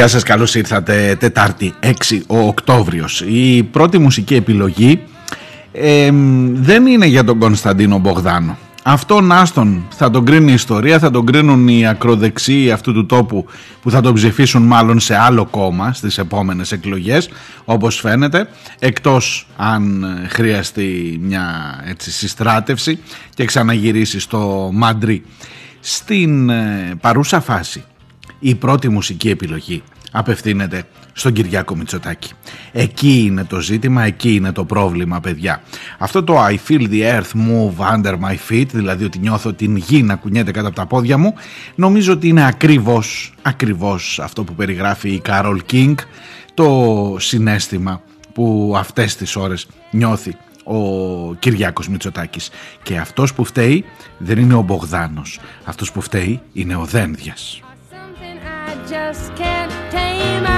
Γεια σας, καλώς ήρθατε. Τετάρτη 6 ο Οκτώβριος. Η πρώτη μουσική επιλογή δεν είναι για τον Κωνσταντίνο Μπογδάνο. Αυτόν άστον θα τον κρίνει η ιστορία, θα τον κρίνουν οι ακροδεξιοί αυτού του τόπου που θα τον ψηφίσουν μάλλον σε άλλο κόμμα στις επόμενες εκλογές όπως φαίνεται εκτός αν χρειαστεί μια έτσι, συστράτευση και ξαναγυρίσει στο Μαντρί. Στην ε, παρούσα φάση η πρώτη μουσική επιλογή απευθύνεται στον Κυριάκο Μητσοτάκη. Εκεί είναι το ζήτημα, εκεί είναι το πρόβλημα παιδιά. Αυτό το I feel the earth move under my feet, δηλαδή ότι νιώθω την γη να κουνιέται κάτω από τα πόδια μου, νομίζω ότι είναι ακριβώς, ακριβώς αυτό που περιγράφει η Κάρολ Κίνγκ, το συνέστημα που αυτές τις ώρες νιώθει ο Κυριάκος Μητσοτάκης. Και αυτός που φταίει δεν είναι ο Μπογδάνος, αυτός που φταίει είναι ο Δένδιας. Just can't tame.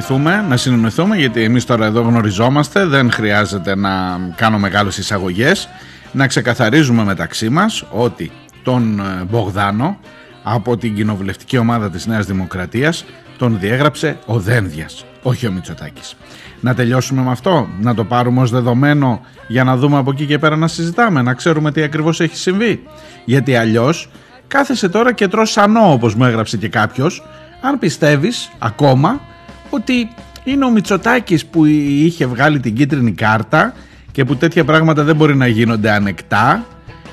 Συνεννοηθούμε, να συνεννοηθούμε γιατί εμείς τώρα εδώ γνωριζόμαστε, δεν χρειάζεται να κάνω μεγάλες εισαγωγές, να ξεκαθαρίζουμε μεταξύ μας ότι τον ε, Μπογδάνο από την κοινοβουλευτική ομάδα της Νέας Δημοκρατίας τον διέγραψε ο Δένδιας, όχι ο Μητσοτάκης. Να τελειώσουμε με αυτό, να το πάρουμε ως δεδομένο για να δούμε από εκεί και πέρα να συζητάμε, να ξέρουμε τι ακριβώς έχει συμβεί. Γιατί αλλιώς κάθεσαι τώρα και τρως σανό όπως μου έγραψε και κάποιος, αν πιστεύεις ακόμα ότι είναι ο Μητσοτάκης που είχε βγάλει την κίτρινη κάρτα και που τέτοια πράγματα δεν μπορεί να γίνονται ανεκτά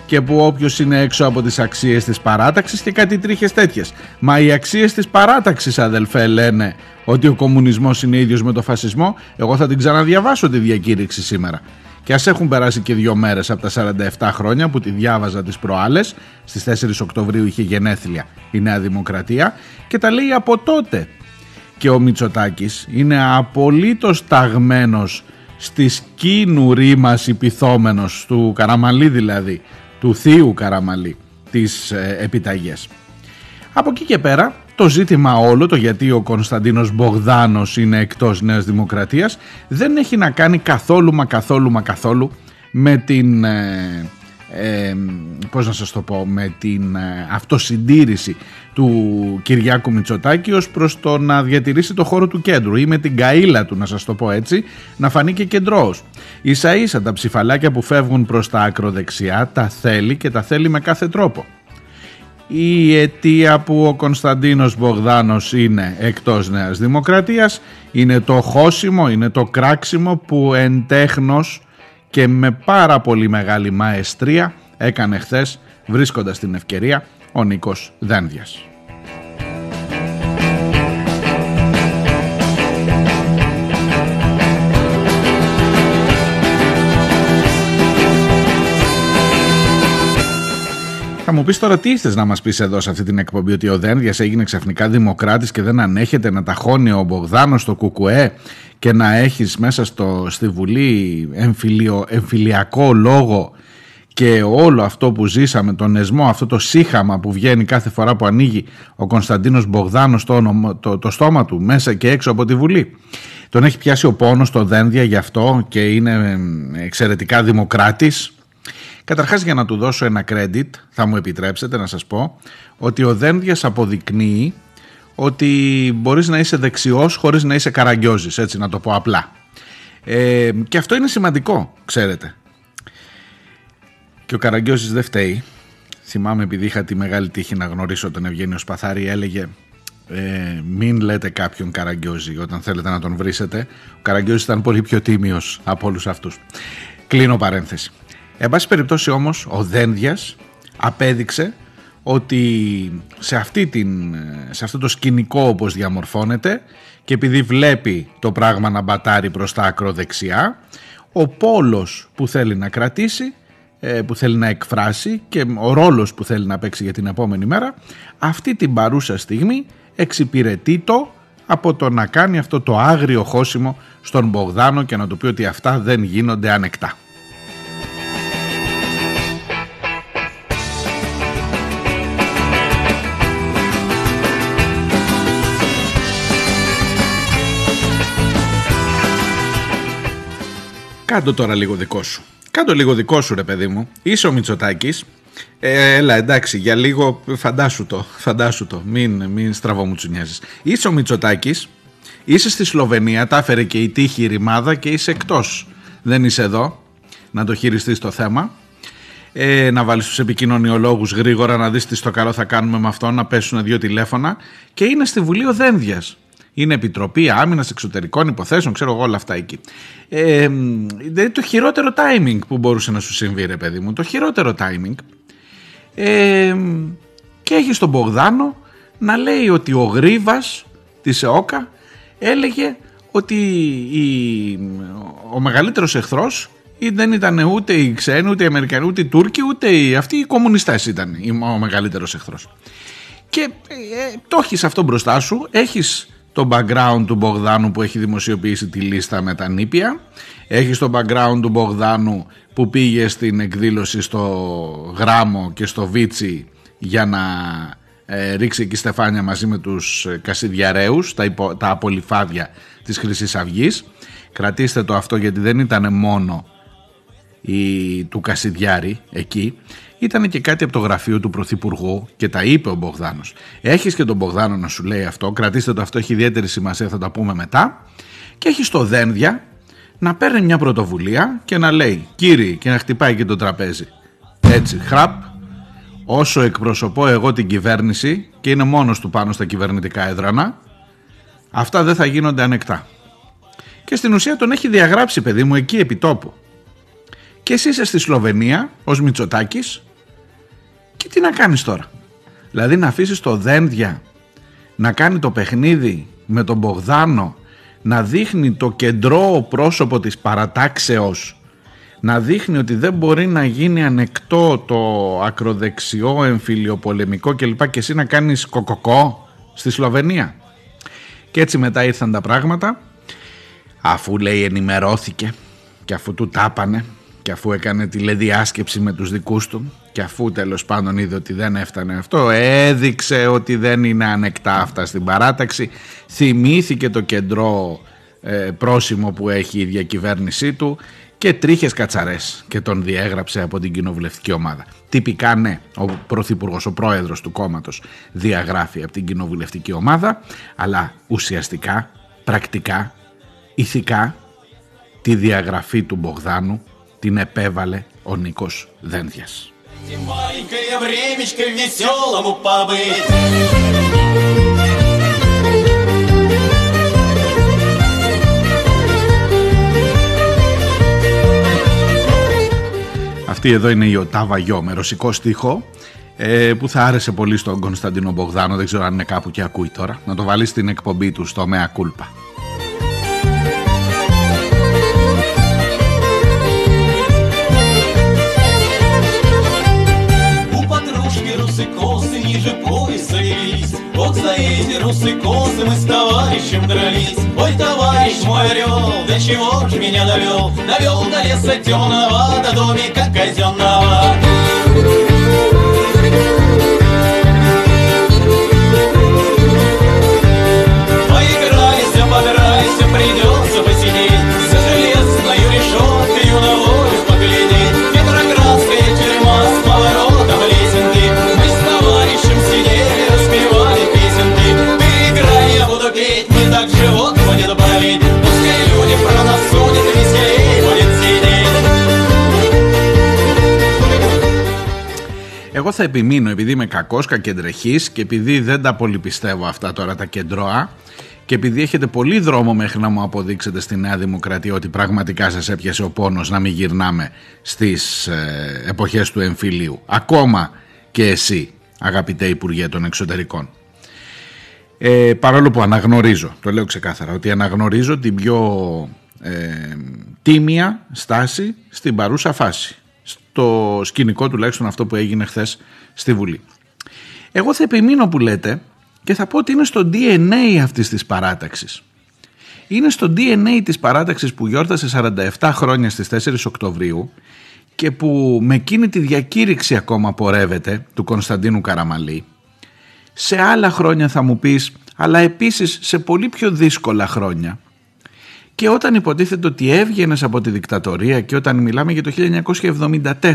και που όποιος είναι έξω από τις αξίες της παράταξης και κάτι τρίχες τέτοιες. Μα οι αξίες της παράταξης αδελφέ λένε ότι ο κομμουνισμός είναι ίδιος με το φασισμό. Εγώ θα την ξαναδιαβάσω τη διακήρυξη σήμερα. Και ας έχουν περάσει και δύο μέρες από τα 47 χρόνια που τη διάβαζα τις προάλλες, στις 4 Οκτωβρίου είχε γενέθλια η Νέα Δημοκρατία και τα λέει από τότε. Και ο Μητσοτάκης είναι απολύτως ταγμένος στη σκήνου ρήμας υπηθόμενος του Καραμαλή δηλαδή, του θείου Καραμαλή της ε, επιταγές. Από εκεί και πέρα το ζήτημα όλο, το γιατί ο Κωνσταντίνος Μπογδάνος είναι εκτός Νέας Δημοκρατίας δεν έχει να κάνει καθόλου μα καθόλου μα καθόλου με την ε, ε, πώς να σας το πω με την ε, αυτοσυντήρηση του Κυριάκου Μητσοτάκη ως προς το να διατηρήσει το χώρο του κέντρου. Ή με την καήλα του να σας το πω έτσι να φανεί και κεντρός ίσα ίσα τα ψηφαλάκια που φεύγουν προς τα ακροδεξιά τα θέλει και τα θέλει με κάθε τρόπο. Η αιτία που ο Κωνσταντίνος Μπογδάνος είναι εκτός Νέας Δημοκρατίας είναι το χώσιμο, είναι το κράξιμο που εν τέχνος και με πάρα πολύ μεγάλη μαεστρία έκανε χθες βρίσκοντας την ευκαιρία ο Νίκος Δένδιας. Θα μου πεις τώρα τι ήθελε να μας πεις εδώ σε αυτή την εκπομπή, ότι ο Δένδιας έγινε ξαφνικά δημοκράτης και δεν ανέχεται να ταχώνει ο Μπογδάνος στο Κουκουέ και να έχεις μέσα στο, στη Βουλή εμφυλιο, εμφυλιακό λόγο και όλο αυτό που ζήσαμε, τον εσμό, αυτό το σύχαμα που βγαίνει κάθε φορά που ανοίγει ο Κωνσταντίνος Μπογδάνος το, το, το στόμα του μέσα και έξω από τη Βουλή. Τον έχει πιάσει ο πόνος, το δένδια γι' αυτό και είναι εξαιρετικά δημοκράτης. Καταρχάς για να του δώσω ένα credit, θα μου επιτρέψετε να σας πω, ότι ο Δένδιας αποδεικνύει ότι μπορείς να είσαι δεξιός χωρίς να είσαι καραγκιόζης, έτσι να το πω απλά. Ε, και αυτό είναι σημαντικό, ξέρετε. Και ο Καραγκιόζης δεν φταίει. Θυμάμαι επειδή είχα τη μεγάλη τύχη να γνωρίσω τον Ευγένιο Σπαθάρη έλεγε ε, μην λέτε κάποιον Καραγκιόζη όταν θέλετε να τον βρίσετε. Ο Καραγκιόζης ήταν πολύ πιο τίμιος από όλους αυτούς. Κλείνω παρένθεση. Εν πάση περιπτώσει όμως ο Δένδιας απέδειξε ότι σε, αυτή την, σε αυτό το σκηνικό όπως διαμορφώνεται και επειδή βλέπει το πράγμα να μπατάρει προς τα ακροδεξιά ο πόλος που θέλει να κρατήσει ε, που θέλει να εκφράσει και ο ρόλος που θέλει να παίξει για την επόμενη μέρα αυτή την παρούσα στιγμή εξυπηρετεί το από το να κάνει αυτό το άγριο χώσιμο στον Μπογδάνο και να του πει ότι αυτά δεν γίνονται ανεκτά. Κάντο τώρα λίγο δικό σου. Κάντο λίγο δικό σου ρε παιδί μου. Είσαι ο Μητσοτάκης. Ε, έλα εντάξει για λίγο φαντάσου το. Φαντάσου το. Μην, μην στραβώ μου τσουνιάζεις. Είσαι ο Μητσοτάκης. Είσαι στη Σλοβενία. Τα έφερε και η τύχη η ρημάδα και είσαι εκτός. Δεν είσαι εδώ να το χειριστείς το θέμα. Ε, να βάλεις τους επικοινωνιολόγους γρήγορα να δεις τι στο καλό θα κάνουμε με αυτό να πέσουν δύο τηλέφωνα και είναι στη Βουλή ο Δένδιας είναι Επιτροπή Άμυνας Εξωτερικών Υποθέσεων, ξέρω εγώ όλα αυτά εκεί. Ε, δηλαδή το χειρότερο timing που μπορούσε να σου συμβεί, ρε παιδί μου. Το χειρότερο timing. Ε, και έχει τον Μπογδάνο να λέει ότι ο Γρίβας της ΕΟΚΑ έλεγε ότι η, ο μεγαλύτερος εχθρός δεν ήταν ούτε οι ξένοι, ούτε οι Αμερικανοί, ούτε οι Τούρκοι, ούτε οι, αυτοί οι κομμουνιστές ήταν ο μεγαλύτερος εχθρός. Και ε, το έχεις αυτό μπροστά σου, έχεις το background του Μπογδάνου που έχει δημοσιοποιήσει τη λίστα με τα νήπια. Έχει το background του Μπογδάνου που πήγε στην εκδήλωση στο Γράμμο και στο Βίτσι για να ε, ρίξει εκεί στεφάνια μαζί με τους Κασιδιαρέους, τα, υπο, τα απολυφάδια της χρυσής αυγής. Κρατήστε το αυτό γιατί δεν ήταν μόνο η, του Κασιδιάρη εκεί ήταν και κάτι από το γραφείο του Πρωθυπουργού και τα είπε ο Μπογδάνος. Έχεις και τον Μπογδάνο να σου λέει αυτό, κρατήστε το αυτό, έχει ιδιαίτερη σημασία, θα τα πούμε μετά. Και έχει το Δένδια να παίρνει μια πρωτοβουλία και να λέει κύριοι και να χτυπάει και το τραπέζι. Έτσι, χραπ, όσο εκπροσωπώ εγώ την κυβέρνηση και είναι μόνος του πάνω στα κυβερνητικά έδρανα, αυτά δεν θα γίνονται ανεκτά. Και στην ουσία τον έχει διαγράψει παιδί μου εκεί επί τόπου. Και εσύ είσαι στη Σλοβενία ως Μητσοτάκης και τι να κάνεις τώρα; Δηλαδή να αφήσεις το Δένδια να κάνει το παιχνίδι με τον Μπογδάνο να δείχνει το κεντρό πρόσωπο της παρατάξεως να δείχνει ότι δεν μπορεί να γίνει ανεκτό το ακροδεξιό, εμφυλιοπολεμικό κλπ και εσύ να κάνεις κοκοκό στη Σλοβενία. Και έτσι μετά ήρθαν τα πράγματα αφού λέει ενημερώθηκε και αφού του τάπανε και αφού έκανε τηλεδιάσκεψη με τους δικούς του και αφού τέλος πάντων είδε ότι δεν έφτανε αυτό έδειξε ότι δεν είναι ανεκτά αυτά στην παράταξη θυμήθηκε το κεντρό ε, πρόσημο που έχει η διακυβέρνησή του και τρίχες κατσαρές και τον διέγραψε από την κοινοβουλευτική ομάδα. Τυπικά ναι, ο Πρωθυπουργός, ο πρόεδρος του κόμματος διαγράφει από την κοινοβουλευτική ομάδα αλλά ουσιαστικά, πρακτικά, ηθικά τη διαγραφή του Μπογδάνου την επέβαλε ο Νίκος Δένδιας. Αυτή εδώ είναι η Οτάβα Γιώ με ρωσικό στίχο ε, που θα άρεσε πολύ στον Κωνσταντίνο Μπογδάνο, δεν ξέρω αν είναι κάπου και ακούει τώρα, να το βάλει στην εκπομπή του στο Μέα Κούλπα. Эти русые козы мы с товарищем дрались Ой, товарищ мой орел, да чего ж меня довел? Довел до леса темного, до домика казенного. Поиграйся, подрайся, придется Εγώ θα επιμείνω επειδή είμαι κακός, κακεντρεχής και επειδή δεν τα πολύ πιστεύω αυτά τώρα τα κεντρώα και επειδή έχετε πολύ δρόμο μέχρι να μου αποδείξετε στη Νέα Δημοκρατία ότι πραγματικά σας έπιασε ο πόνος να μην γυρνάμε στις ε, εποχές του εμφυλίου. Ακόμα και εσύ αγαπητέ Υπουργέ των Εξωτερικών. Ε, παρόλο που αναγνωρίζω, το λέω ξεκάθαρα, ότι αναγνωρίζω την πιο ε, τίμια στάση στην παρούσα φάση. Στο σκηνικό τουλάχιστον αυτό που έγινε χθες στη Βουλή. Εγώ θα επιμείνω που λέτε και θα πω ότι είναι στο DNA αυτής της παράταξης. Είναι στο DNA της παράταξης που γιόρτασε 47 χρόνια στις 4 Οκτωβρίου και που με εκείνη τη διακήρυξη ακόμα πορεύεται του Κωνσταντίνου Καραμαλή. Σε άλλα χρόνια θα μου πεις, αλλά επίσης σε πολύ πιο δύσκολα χρόνια. Και όταν υποτίθεται ότι έβγαινε από τη δικτατορία και όταν μιλάμε για το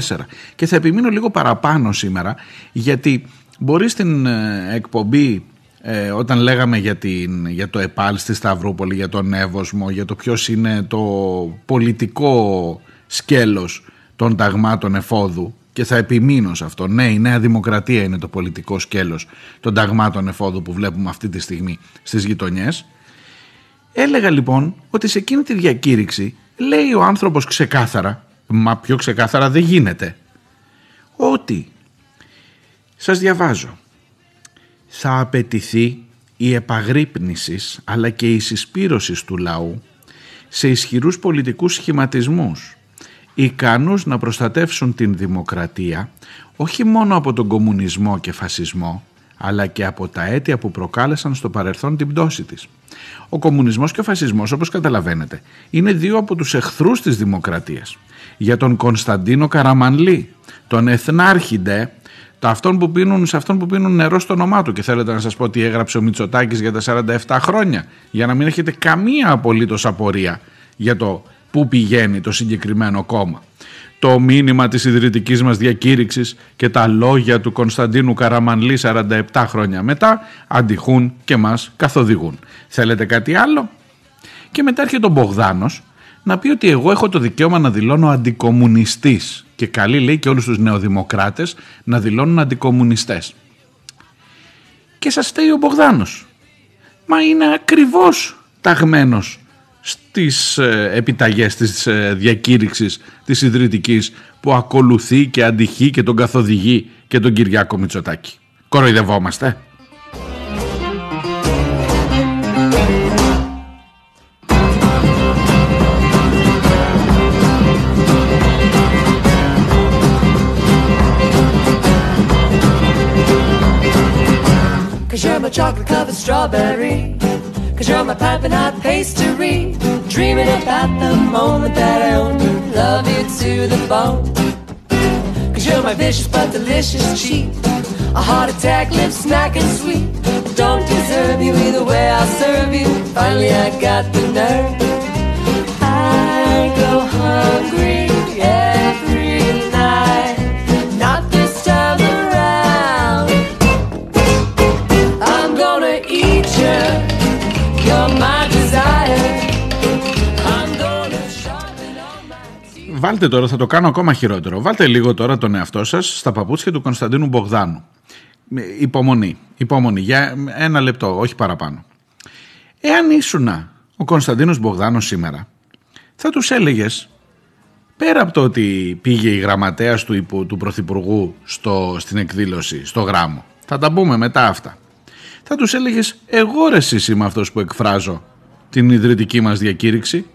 1974 και θα επιμείνω λίγο παραπάνω σήμερα γιατί μπορεί στην ε, εκπομπή ε, όταν λέγαμε για, την, για το ΕΠΑΛ στη Σταυρούπολη, για τον Εύωσμο, για το ποιος είναι το πολιτικό σκέλος των ταγμάτων εφόδου και θα επιμείνω σε αυτό. Ναι, η Νέα Δημοκρατία είναι το πολιτικό σκέλος των ταγμάτων εφόδου που βλέπουμε αυτή τη στιγμή στις γειτονιές. Έλεγα λοιπόν ότι σε εκείνη τη διακήρυξη λέει ο άνθρωπος ξεκάθαρα, μα πιο ξεκάθαρα δεν γίνεται, ότι σας διαβάζω θα απαιτηθεί η επαγρύπνησης αλλά και η συσπήρωσης του λαού σε ισχυρούς πολιτικούς σχηματισμούς ικανούς να προστατεύσουν την δημοκρατία όχι μόνο από τον κομμουνισμό και φασισμό αλλά και από τα αίτια που προκάλεσαν στο παρελθόν την πτώση της. Ο κομμουνισμός και ο φασισμός όπως καταλαβαίνετε είναι δύο από τους εχθρούς της δημοκρατίας. Για τον Κωνσταντίνο Καραμανλή, τον Εθνάρχιντε το αυτόν που πίνουν, σε αυτόν που πίνουν νερό στο όνομά του. Και θέλετε να σας πω τι έγραψε ο Μητσοτάκης για τα 47 χρόνια, για να μην έχετε καμία απολύτως απορία για το πού πηγαίνει το συγκεκριμένο κόμμα. Το μήνυμα της ιδρυτικής μας διακήρυξης και τα λόγια του Κωνσταντίνου Καραμανλή 47 χρόνια μετά αντιχούν και μας καθοδηγούν. Θέλετε κάτι άλλο; Και μετά έρχεται ο Μπογδάνος να πει ότι εγώ έχω το δικαίωμα να δηλώνω αντικομουνιστής και καλεί λέει και όλους τους νεοδημοκράτες να δηλώνουν αντικομουνιστές. Και σας στέει ο Μπογδάνος. Μα είναι ακριβώς ταγμένος στις ε, επιταγές της ε, διακήρυξης της ιδρυτικής που ακολουθεί και αντιχεί και τον καθοδηγεί και τον Κυριάκο Μητσοτάκη. Κοροϊδευόμαστε. Cause you're my chocolate covered strawberry. Cause you're my piping hot pastry. Dreaming about the moment that I own. Love you to the bone. Cause you're my vicious but delicious cheat. A heart attack, lips smacking sweet. I don't deserve you either way, I'll serve you. Finally, I got the nerve. I go hungry Βάλτε τώρα, θα το κάνω ακόμα χειρότερο. Βάλτε λίγο τώρα τον εαυτό σας στα παπούτσια του Κωνσταντίνου Μπογδάνου. Με Υπομονή, υπομονή, για ένα λεπτό, όχι παραπάνω. Εάν ήσουνα ο Κωνσταντίνος Μπογδάνος σήμερα, θα τους έλεγες, πέρα από το ότι πήγε η γραμματέας του, υπο- του Πρωθυπουργού στο, στην εκδήλωση, στο γράμμο, θα τα πούμε μετά αυτά, θα τους έλεγες, εγώ ρε εσείς είμαι αυτός που εκφράζω την ιδρυτική μας διακήρυξη,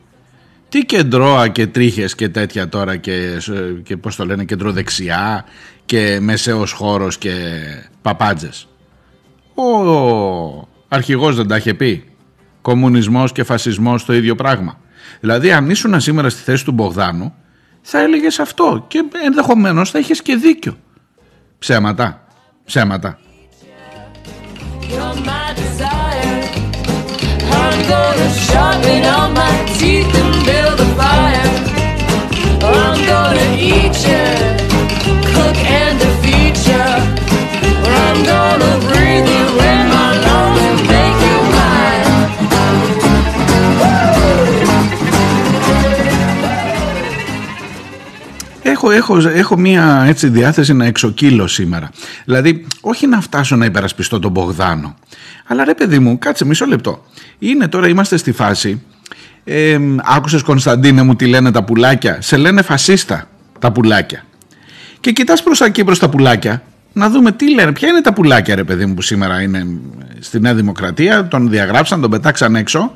τι κεντρώα και τρίχες και τέτοια τώρα και, και πώς το λένε κεντροδεξιά και μεσαίος χώρος και παπάντζες. Ο αρχηγός δεν τα είχε πει. Κομμουνισμός και φασισμός το ίδιο πράγμα. Δηλαδή, αν ήσουν σήμερα στη θέση του Μπογδάνου, θα έλεγες αυτό και ενδεχομένως θα είχες και δίκιο. Ψέματα. Ψέματα. You're my desire. I'm gonna sharpen all my teeth Έχω, έχω, έχω μία έτσι διάθεση να εξοκύλω σήμερα. Δηλαδή, όχι να φτάσω να υπερασπιστώ τον Μπογδάνο. Αλλά ρε παιδί μου, κάτσε μισό λεπτό. Είναι τώρα, είμαστε στη φάση. Ε, άκουσες Κωνσταντίνε μου τι λένε τα πουλάκια; Σε λένε φασίστα τα πουλάκια. Και κοιτάς προς τα εκεί προς τα πουλάκια να δούμε τι λένε. Ποια είναι τα πουλάκια ρε παιδί μου που σήμερα είναι στη Νέα Δημοκρατία. Τον διαγράψαν, τον πετάξαν έξω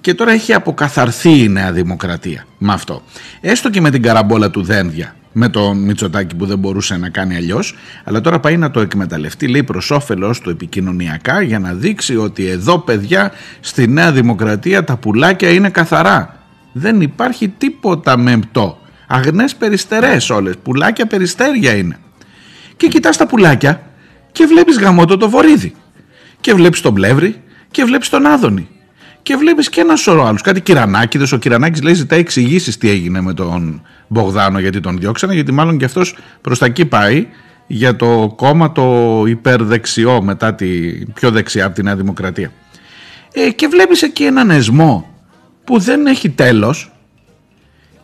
και τώρα έχει αποκαθαρθεί η Νέα Δημοκρατία με αυτό. Έστω και με την καραμπόλα του Δένδια, με το Μητσοτάκι που δεν μπορούσε να κάνει αλλιώς, αλλά τώρα πάει να το εκμεταλλευτεί, λέει προς όφελος του επικοινωνιακά, για να δείξει ότι εδώ, παιδιά, στη Νέα Δημοκρατία τα πουλάκια είναι καθαρά. Δεν υπάρχει τίποτα μεμπτό. Αγνές περιστερές όλες, πουλάκια περιστέρια είναι. Και κοιτάς τα πουλάκια και βλέπεις γαμότο το βορίδι. Και βλέπεις τον Πλεύρη και βλέπεις τον Άδωνη. Και βλέπεις και ένα σωρό άλλους. Κάτι κυρανάκιδες. Ο Κυρανάκης λέει ζητάει εξηγήσεις τι έγινε με τον Μπογδάνο γιατί τον διώξανε. Γιατί μάλλον και αυτός προς τα εκεί πάει για το κόμμα το υπερδεξιό μετά τη πιο δεξιά από τη Νέα Δημοκρατία. Ε, και βλέπεις εκεί έναν εσμό που δεν έχει τέλος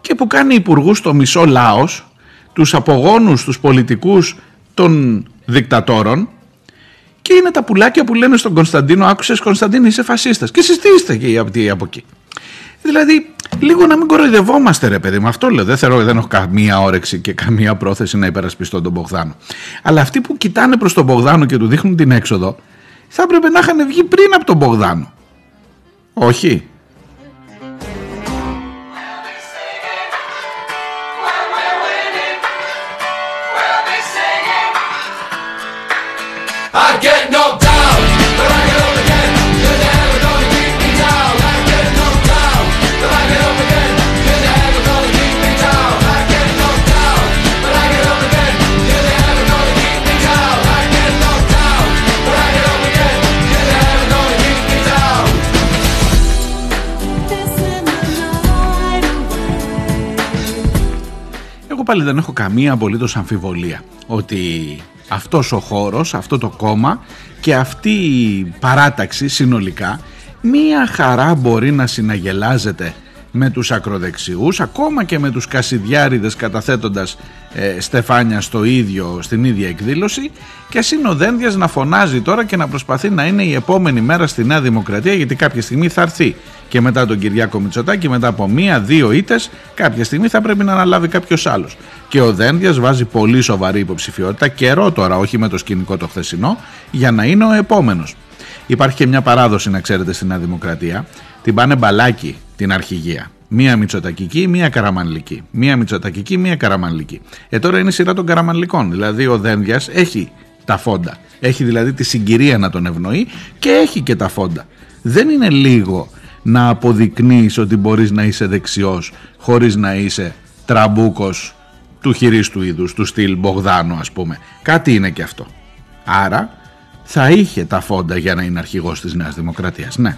και που κάνει υπουργούς στο μισό λαός, τους απογόνους, τους πολιτικούς των δικτατόρων. Και είναι τα πουλάκια που λένε στον Κωνσταντίνο άκουσες Κωνσταντίνο είσαι φασίστας και συστήστε και από, από εκεί. Δηλαδή λίγο να μην κοροϊδευόμαστε ρε παιδί μου. Αυτό λέω. Δεν, θέλω, δεν έχω καμία όρεξη και καμία πρόθεση να υπερασπιστώ τον Μπογδάνο. Αλλά αυτοί που κοιτάνε προς τον Μπογδάνο και του δείχνουν την έξοδο θα έπρεπε να είχαν βγει πριν από τον Μπογδάνο. Όχι get no πάλι δεν έχω καμία απολύτως αμφιβολία ότι αυτός ο χώρος, αυτό το κόμμα και αυτή η παράταξη συνολικά μία χαρά μπορεί να συναγελάζεται με τους ακροδεξιούς ακόμα και με τους κασιδιάριδες καταθέτοντας ε, στεφάνια στο ίδιο, στην ίδια εκδήλωση. Και ας είναι ο Δένδιας να φωνάζει τώρα και να προσπαθεί να είναι η επόμενη μέρα στη Νέα Δημοκρατία γιατί κάποια στιγμή θα έρθει. Και μετά τον Κυριάκο Μητσοτάκη μετά από μία-δύο ήτες κάποια στιγμή θα πρέπει να αναλάβει κάποιος άλλος. Και ο Δένδιας βάζει πολύ σοβαρή υποψηφιότητα καιρό τώρα όχι με το σκηνικό το χθεσινό για να είναι ο επόμενος. Υπάρχει και μια παράδοση να ξέρετε στη Νέα Δημοκρατία την πάνε μπαλάκι την αρχηγία. Μία μητσοτακική, μία καραμανλική. Μία μητσοτακική, μία καραμανλική. Ε, τώρα είναι η σειρά των καραμανλικών. Δηλαδή ο Δένδιας έχει τα φόντα. Έχει δηλαδή τη συγκυρία να τον ευνοεί και έχει και τα φόντα. Δεν είναι λίγο να αποδεικνύεις ότι μπορείς να είσαι δεξιός χωρίς να είσαι τραμπούκος του χειρίστου είδους, του στυλ Μπογδάνου ας πούμε. Κάτι είναι και αυτό. Άρα θα είχε τα φόντα για να είναι αρχηγός της Νέας Δημοκρατίας. Ναι.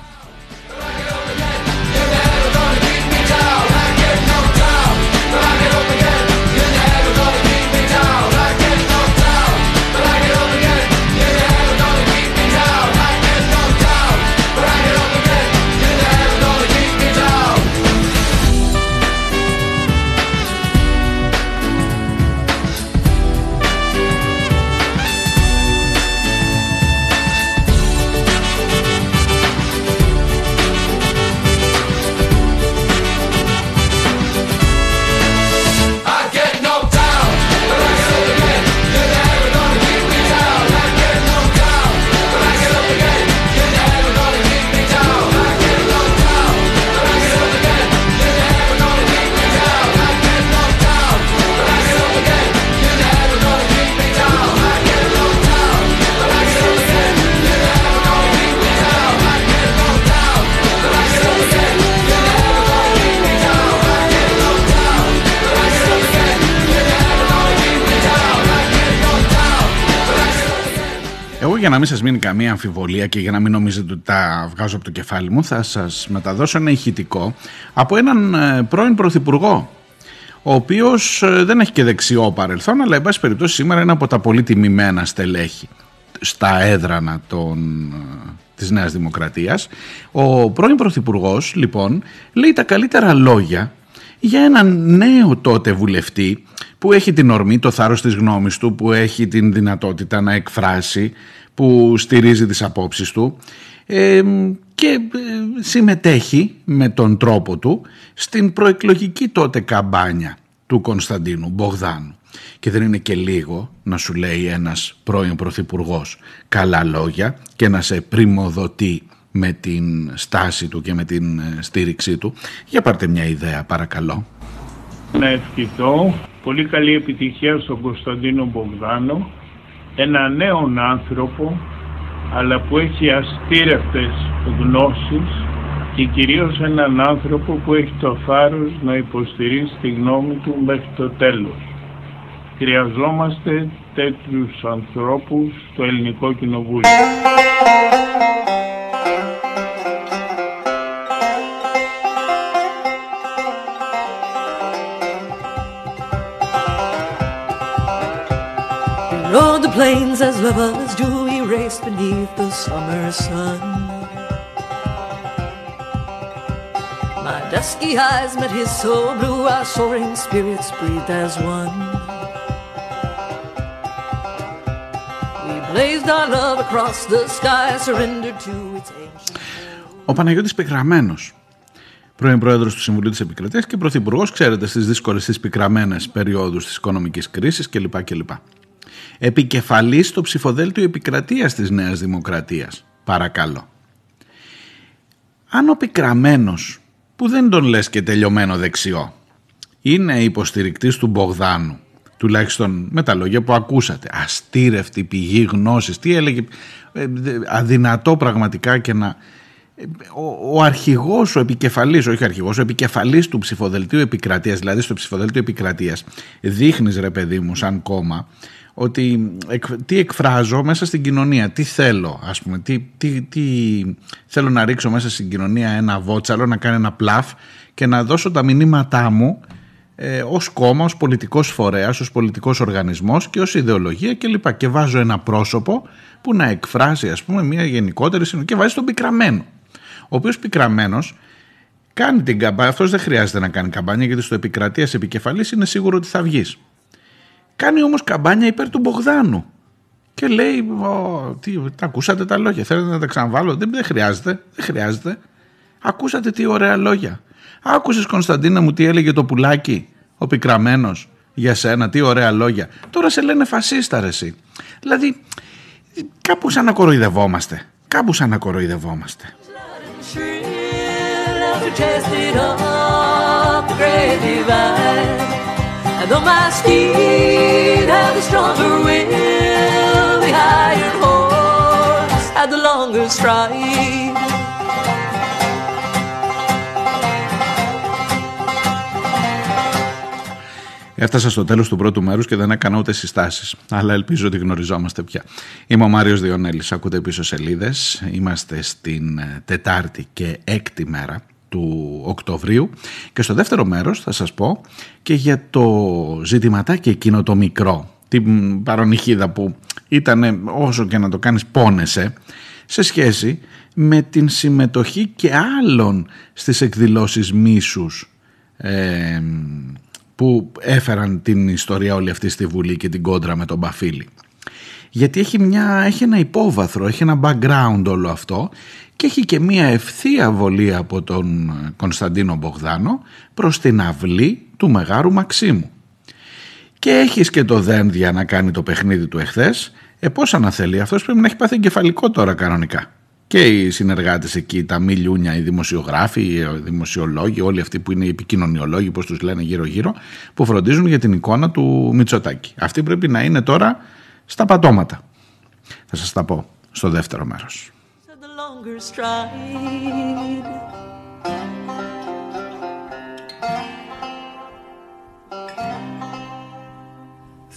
Για να μην σας μείνει καμία αμφιβολία και για να μην νομίζετε ότι τα βγάζω από το κεφάλι μου θα σας μεταδώσω ένα ηχητικό από έναν ε, πρώην πρωθυπουργό ο οποίος ε, δεν έχει και δεξιό παρελθόν αλλά εν πάση περιπτώσει σήμερα είναι από τα πολύ τιμημένα στελέχη στα έδρανα των, ε, της Νέας Δημοκρατίας. Ο πρώην Πρωθυπουργός, λοιπόν, λέει τα καλύτερα λόγια για έναν νέο τότε βουλευτή που έχει την ορμή, το θάρρος της γνώμης του, που έχει την δυνατότητα να εκφράσει, που στηρίζει τις απόψεις του και ε, συμμετέχει με τον τρόπο του στην προεκλογική τότε καμπάνια του Κωνσταντίνου Μπογδάνου. Και δεν είναι και λίγο να σου λέει ένας πρώην πρωθυπουργός καλά λόγια και να σε πρημοδοτεί με την στάση του και με την ε, στήριξή του. Για πάρτε μια ιδέα παρακαλώ. Να ευχηθώ πολύ καλή επιτυχία στον Κωνσταντίνο Μπογδάνο, ένα νέο άνθρωπο αλλά που έχει αστήρευτες γνώσεις και κυρίως έναν άνθρωπο που έχει το θάρρος να υποστηρίζει τη γνώμη του μέχρι το τέλος. Χρειαζόμαστε τέτοιους ανθρώπους στο Ελληνικό Κοινοβούλιο. Rode the plains as lovers do, we raced beneath the summer sun. My dusky eyes met his so blue, our soaring spirits breathed as one. We blazed our love across the sky, surrendered to its ancient. Ο Παναγιώτης Πεγραμμένος, πρώην πρόεδρος του Συμβουλίου της Επικρατείας και πρωθυπουργός, ξέρετε, στις δύσκολες, στις πικραμένες περιόδους της οικονομικής κρίσης κλπ. κλπ. Επικεφαλής στο ψηφοδέλτιο επικρατείας της Νέας Δημοκρατίας. Παρακαλώ. Αν ο πικραμένος, που δεν τον λες και τελειωμένο δεξιό, είναι υποστηρικτής του Μπογδάνου, τουλάχιστον με τα λόγια που ακούσατε, αστήρευτη πηγή γνώσης, τι έλεγε, ε, αδυνατό πραγματικά και να... Ε, ο, ο αρχηγός, ο επικεφαλής, όχι αρχηγός, ο επικεφαλής του ψηφοδελτίου επικρατείας, δηλαδή στο ψηφοδελτίο επικρατείας, δείχνεις ρε παιδί μου σαν κόμμα, ότι τι εκφράζω μέσα στην κοινωνία, τι θέλω ας πούμε, τι, τι, τι θέλω να ρίξω μέσα στην κοινωνία ένα βότσαλο, να κάνει ένα πλαφ και να δώσω τα μηνύματά μου ε, ως κόμμα, ως πολιτικός φορέας, ως πολιτικός οργανισμός και ως ιδεολογία κλπ. Και βάζω ένα πρόσωπο που να εκφράσει ας πούμε μια γενικότερη συνοχή και βάζει τον πικραμένο. Ο οποίος πικραμένος κάνει την καμπάνια, αυτός δεν χρειάζεται να κάνει καμπάνια γιατί στο επικρατείας επικεφαλής είναι σίγουρο ότι θα βγεις. Κάνει όμως καμπάνια υπέρ του Μπογδάνου. Και λέει, ο, τι, τα ακούσατε τα λόγια, θέλετε να τα ξαναβάλω; Δεν, δεν χρειάζεται, δεν χρειάζεται. Ακούσατε τι ωραία λόγια. Άκουσες Κωνσταντίνα μου τι έλεγε το πουλάκι, ο πικραμένος για σένα, τι ωραία λόγια. Τώρα σε λένε φασίστα ρε εσύ. Δηλαδή, κάπου σαν να κοροϊδευόμαστε. Κάπου σαν να κοροϊδευόμαστε. And though my steed had the stronger will, the iron horse had the longer stride. Έφτασα στο τέλος του πρώτου μέρους και δεν έκανα ούτε συστάσεις, αλλά ελπίζω ότι γνωριζόμαστε πια. Είμαι ο Μάριος Διονέλης, ακούτε πίσω σελίδες, είμαστε στην ε, Τετάρτη και έκτη μέρα του Οκτωβρίου και στο δεύτερο μέρος θα σας πω και για το ζητηματάκι εκείνο το μικρό, την παρονυχίδα που ήταν όσο και να το κάνεις πόνεσαι σε σχέση με την συμμετοχή και άλλων στις εκδηλώσεις μίσους ε, που έφεραν την ιστορία όλη αυτή στη Βουλή και την κόντρα με τον Μπαφίλη. Γιατί έχει, μια, έχει ένα υπόβαθρο, έχει ένα background όλο αυτό και έχει και μια ευθεία βολή από τον Κωνσταντίνο Μπογδάνο προς την αυλή του Μεγάρου Μαξίμου. Και έχεις και το δένδια να κάνει το παιχνίδι του εχθές, ε πώς αναθέλει αυτός πρέπει να έχει πάθει εγκεφαλικό τώρα κανονικά και οι συνεργάτες εκεί, τα μιλιούνια, οι δημοσιογράφοι, οι δημοσιολόγοι, όλοι αυτοί που είναι οι επικοινωνιολόγοι, πώς τους λένε γύρω-γύρω, που φροντίζουν για την εικόνα του Μητσοτάκη. Αυτοί πρέπει να είναι τώρα στα πατώματα. Θα σας τα πω στο δεύτερο μέρος.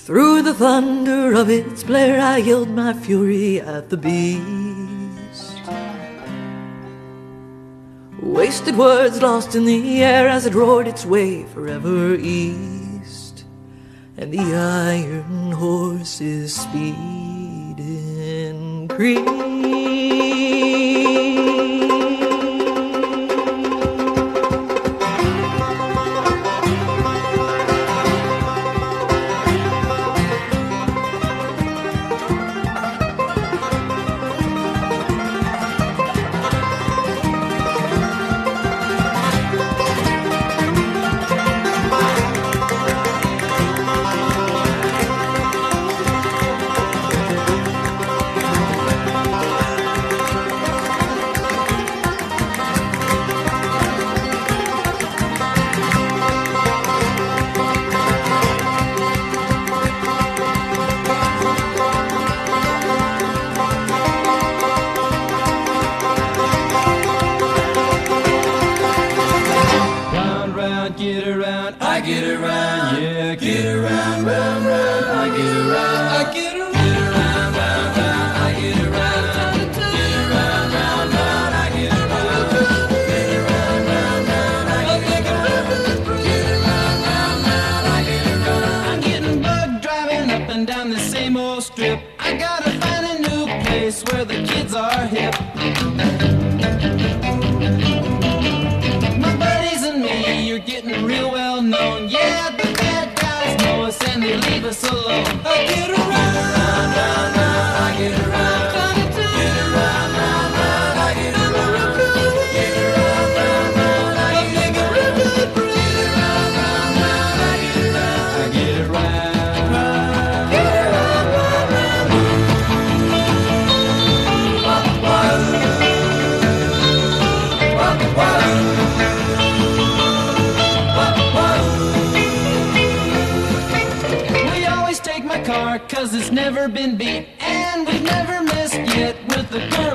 Through the thunder of its blare, I yelled my fury at the beast. Wasted words lost in the air as it roared its way forever east. and the iron horses speed green. never been beat, and we've never missed yet with the girl.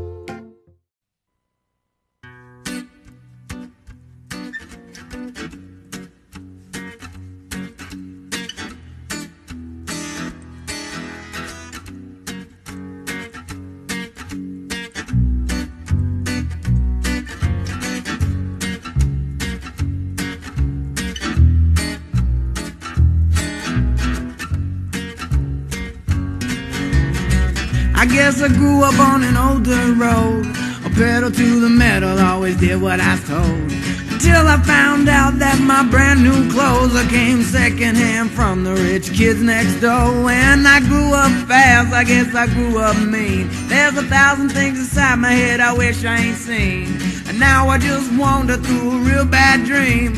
I grew up on an older road. A pedal to the metal, always did what I was told. Till I found out that my brand new clothes I came secondhand from the rich kids next door. And I grew up fast, I guess I grew up mean. There's a thousand things inside my head I wish I ain't seen. And now I just wander through a real bad dream.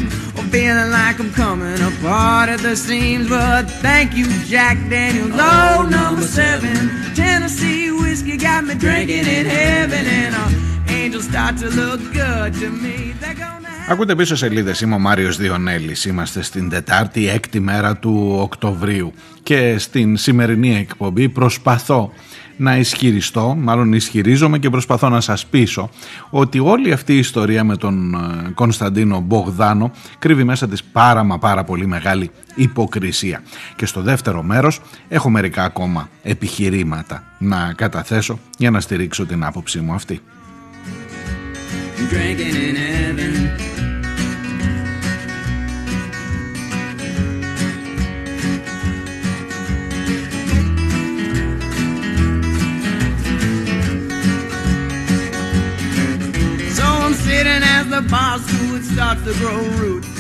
Feeling like I'm coming apart at the seams. But thank you, Jack Daniels. Oh, number seven. Tennessee whiskey got me drinking in heaven. And uh, angels start to look good to me. They're gonna have Ακούτε πίσω σελίδες, είμαι ο Μάριος Διονέλης, είμαστε στην Τετάρτη, έκτη μέρα του Οκτωβρίου και στην σημερινή εκπομπή προσπαθώ να ισχυριστώ, μάλλον ισχυρίζομαι και προσπαθώ να σας πείσω ότι όλη αυτή η ιστορία με τον ε, Κωνσταντίνο Μπογδάνο κρύβει μέσα της πάρα μα πάρα πολύ μεγάλη υποκρισία. Και στο δεύτερο μέρος έχω μερικά ακόμα επιχειρήματα να καταθέσω για να στηρίξω την άποψή μου αυτή. drinking in heaven. as the moss would start to grow root.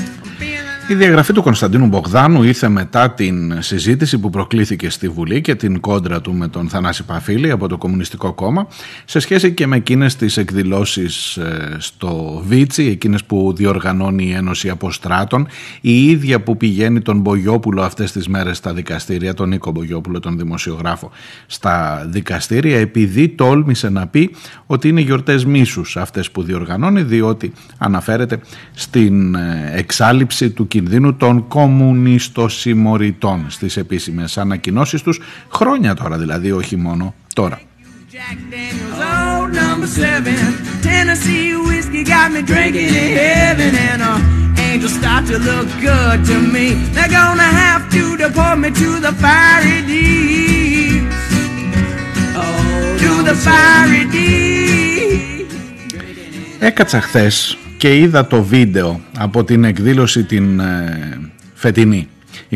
I'm feeling Η διαγραφή του Κωνσταντίνου Μπογδάνου ήρθε μετά την συζήτηση που προκλήθηκε στη Βουλή και την κόντρα του με τον Θανάση Παφίλη από το Κομμουνιστικό Κόμμα σε σχέση και με εκείνες τις εκδηλώσεις ε, στο Βίτσι, εκείνες που διοργανώνει η Ένωση Αποστράτων, η ίδια που πηγαίνει τον Μπογιόπουλο αυτές τις μέρες στα δικαστήρια, τον Νίκο Μπογιόπουλο, τον δημοσιογράφο, στα δικαστήρια, επειδή τόλμησε να πει ότι είναι γιορτές μίσους αυτές που διοργανώνει, διότι αναφέρεται στην ε, εξάλληψη του των κομμουνιστών στις στις επίσημες ανακοινώσεις τους χρόνια τώρα δηλαδή, όχι μόνο τώρα. Έκατσα χθες και είδα το βίντεο από την εκδήλωση την ε, φετινή,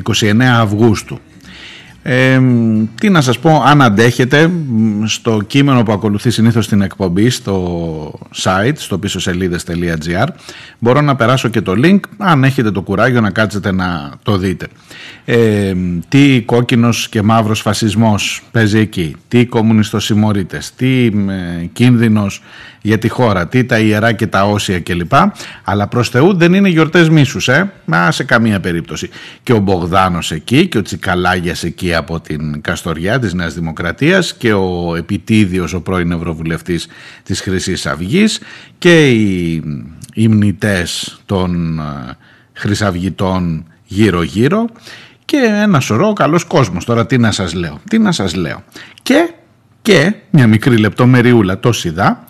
29 Αυγούστου. Ε, τι να σας πω, αν αντέχετε, μ, στο κείμενο που ακολουθεί συνήθως την εκπομπή στο site, στο πίσω σελίδες.gr, μπορώ να περάσω και το link, αν έχετε το κουράγιο να κάτσετε να το δείτε. Ε, τι κόκκινος και μαύρος φασισμός παίζει εκεί, τι κομμουνιστοσημωρίτες, τι ε, κίνδυνος για τη χώρα, τι τα ιερά και τα όσια κλπ. Αλλά προς Θεού δεν είναι γιορτές μίσους, ε, μα σε καμία περίπτωση. Και ο Μπογδάνος εκεί και ο Τσικαλάγιας εκεί από την Καστοριά της Νέας Δημοκρατίας και ο Επιτίδιος, ο πρώην Ευρωβουλευτής της Χρυσής Αυγής και οι υμνητές των ε, Χρυσαυγητών γύρω-γύρω και ένα σωρό καλός κόσμος. Τώρα τι να σας λέω, τι να σας λέω. Και, και μια μικρή λεπτομεριούλα το σιδά,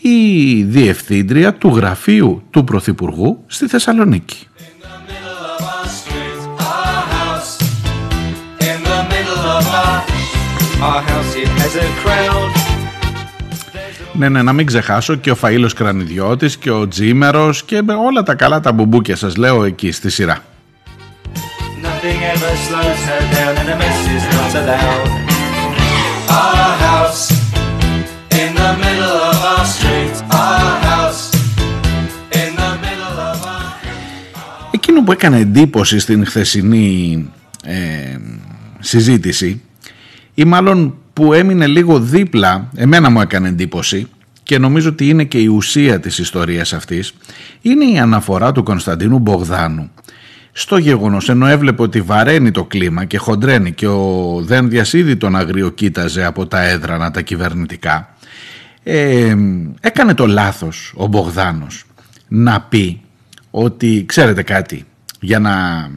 η διευθύντρια του γραφείου του Πρωθυπουργού στη Θεσσαλονίκη. In the middle of our street, our house. In the middle of our, our house, it has a crowd. Ναι, ναι, να μην ξεχάσω και ο Φαΐλος Κρανιδιώτης και ο Τζίμερος και με όλα τα καλά τα μπουμπούκια σας λέω εκεί στη σειρά. Nothing ever slows her down, and a mess is not allowed. Εκείνο που έκανε εντύπωση στην χθεσινή ε, συζήτηση ή μάλλον που έμεινε λίγο δίπλα, εμένα μου έκανε εντύπωση και νομίζω ότι είναι και η ουσία της ιστορίας αυτής, είναι η αναφορά του Κωνσταντίνου Μπογδάνου. Στο γεγονός ενώ έβλεπε ότι βαραίνει το κλίμα και χοντρένει και ο δεν διασίδη τον αγρίο κοίταζε από τα έδρανα τα κυβερνητικά ε, έκανε το λάθος ο Μπογδάνος να πει ότι ξέρετε κάτι για να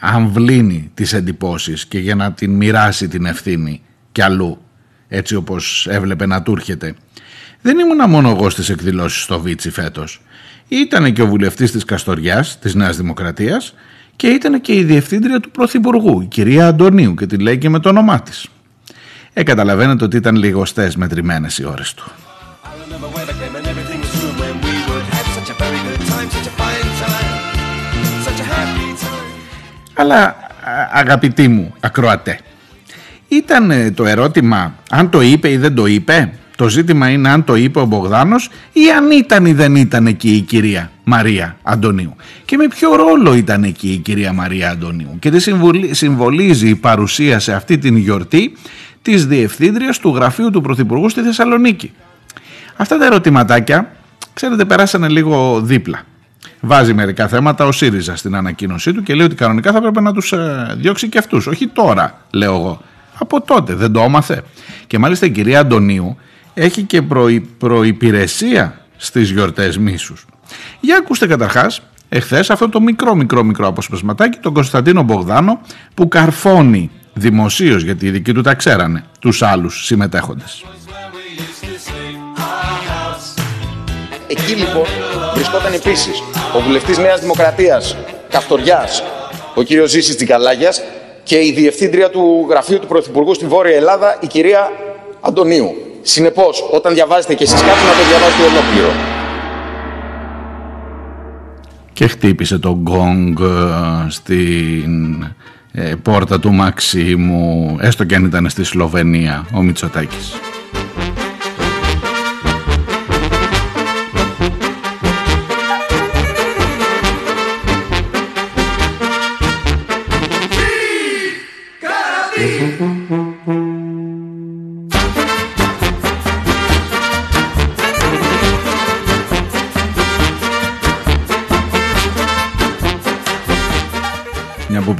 αμβλύνει τις εντυπώσεις και για να την μοιράσει την ευθύνη κι αλλού έτσι όπως έβλεπε να του έρχεται. Δεν ήμουνα μόνο εγώ στις εκδηλώσεις στο Βίτσι φέτος. Ήταν και ο βουλευτής της Καστοριάς, της Νέας Δημοκρατίας και ήταν και η διευθύντρια του Πρωθυπουργού, η κυρία Αντωνίου και τη λέει και με το όνομά της. Ε, καταλαβαίνετε ότι ήταν λιγοστές μετρημένες οι ώρες του. Αλλά α, αγαπητοί μου ακροατέ, ήταν ε, το ερώτημα αν το είπε ή δεν το είπε; Το ζήτημα είναι αν το είπε ο Μπογδάνος ή αν ήταν ή δεν ήταν εκεί η κυρία Μαρία Αντωνίου. Και με ποιο ρόλο ήταν εκεί η κυρία Μαρία Αντωνίου; Και τι συμβολι- συμβολίζει η παρουσία σε αυτή την γιορτή της Διευθύντριας του Γραφείου του Πρωθυπουργού στη Θεσσαλονίκη. Αυτά τα ερωτηματάκια, ξέρετε, περάσανε λίγο δίπλα. Βάζει μερικά θέματα ο ΣΥΡΙΖΑ στην ανακοίνωσή του και λέει ότι κανονικά θα πρέπει να τους ε, διώξει και αυτούς. Όχι τώρα, λέω εγώ. Από τότε, δεν το έμαθε. Και μάλιστα η κυρία Αντωνίου έχει και προη, προϋπηρεσία στις γιορτές μίσους. Για ακούστε καταρχάς, εχθές αυτό το μικρό μικρό μικρό αποσπασματάκι, τον Κωνσταντίνο Μπογδάνο που καρφώνει δημοσίως, γιατί οι δικοί του τα ξέρανε, τους άλλους συμμετέχοντες. Εκεί λοιπόν βρισκόταν επίσης ο βουλευτής Νέας Δημοκρατίας Καυτοριάς, ο κύριος Ζήσης Τζικαλάγια και η διευθύντρια του γραφείου του Πρωθυπουργού στη Βόρεια Ελλάδα, η κυρία Αντωνίου. Συνεπώς, όταν διαβάζετε και εσείς κάτι, να το διαβάζετε ολόκληρο. και χτύπησε το γκόγκ ε, στην ε, πόρτα του Μαξίμου έστω και αν ήταν στη Σλοβενία ο Μητσοτάκης.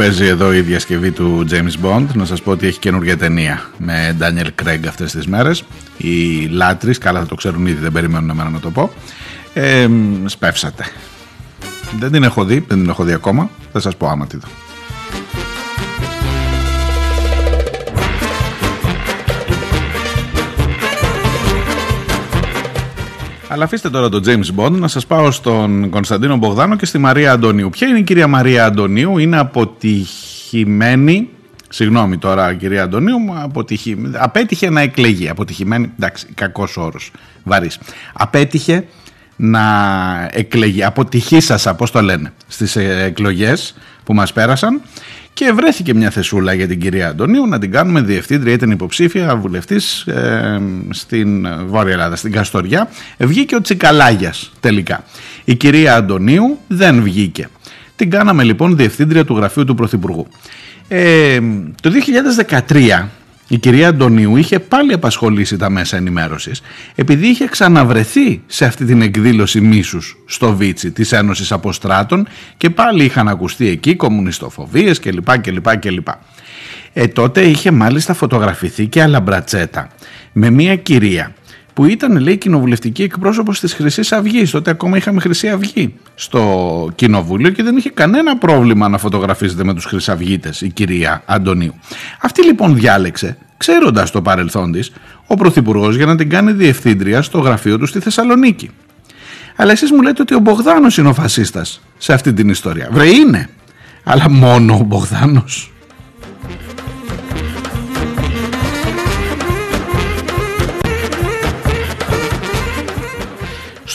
Παίζει εδώ η διασκευή του James Bond, να σας πω ότι έχει καινούργια ταινία με Daniel Craig αυτές τις μέρες. Οι λάτρεις, καλά θα το ξέρουν ήδη, δεν περιμένουν εμένα να το πω. Ε, σπεύσατε. Δεν την έχω δει, δεν την έχω δει ακόμα. Θα σας πω άμα τη δω. Αλλά αφήστε τώρα τον James Bond. Να σας πάω στον Κωνσταντίνο Μπογδάνο και στη Μαρία Αντωνίου. Ποια είναι η κυρία Μαρία Αντωνίου, είναι αποτυχημένη, συγγνώμη τώρα κυρία Αντωνίου, μου αποτυχη... απέτυχε να εκλεγεί, αποτυχημένη, εντάξει, κακός όρος, βαρύς. Απέτυχε να εκλεγεί, αποτυχήσασα, πώς το λένε, στις ε, εκλογές που μας πέρασαν και βρέθηκε μια θεσούλα για την κυρία Αντωνίου να την κάνουμε διευθύντρια, ήταν υποψήφια βουλευτής ε, στην Βόρεια Ελλάδα, στην Καστοριά. Βγήκε ο Τσικαλάγιας τελικά. Η κυρία Αντωνίου δεν βγήκε. Την κάναμε λοιπόν διευθύντρια του γραφείου του Πρωθυπουργού. Ε, το 2013 η κυρία Αντωνίου είχε πάλι απασχολήσει τα μέσα ενημέρωσης επειδή είχε ξαναβρεθεί σε αυτή την εκδήλωση μίσους στο Βίτσι της Ένωσης Αποστράτων και πάλι είχαν ακουστεί εκεί κομμουνιστοφοβίες κλπ. κλπ, κλπ. Ε, τότε είχε μάλιστα φωτογραφηθεί και αλαμπρατσέτα με μια κυρία που ήταν λέει κοινοβουλευτική εκπρόσωπος της Χρυσής Αυγής. Τότε ακόμα είχαμε Χρυσή Αυγή στο κοινοβούλιο και δεν είχε κανένα πρόβλημα να φωτογραφίζεται με τους Χρυσαυγίτες η κυρία Αντωνίου. Αυτή λοιπόν διάλεξε, ξέροντας το παρελθόν της, ο Πρωθυπουργός για να την κάνει διευθύντρια στο γραφείο του στη Θεσσαλονίκη. Αλλά εσείς μου λέτε ότι ο Μπογδάνος είναι ο φασίστας σε αυτή την ιστορία. Βρε είναι, αλλά μόνο ο Μπογδάνος.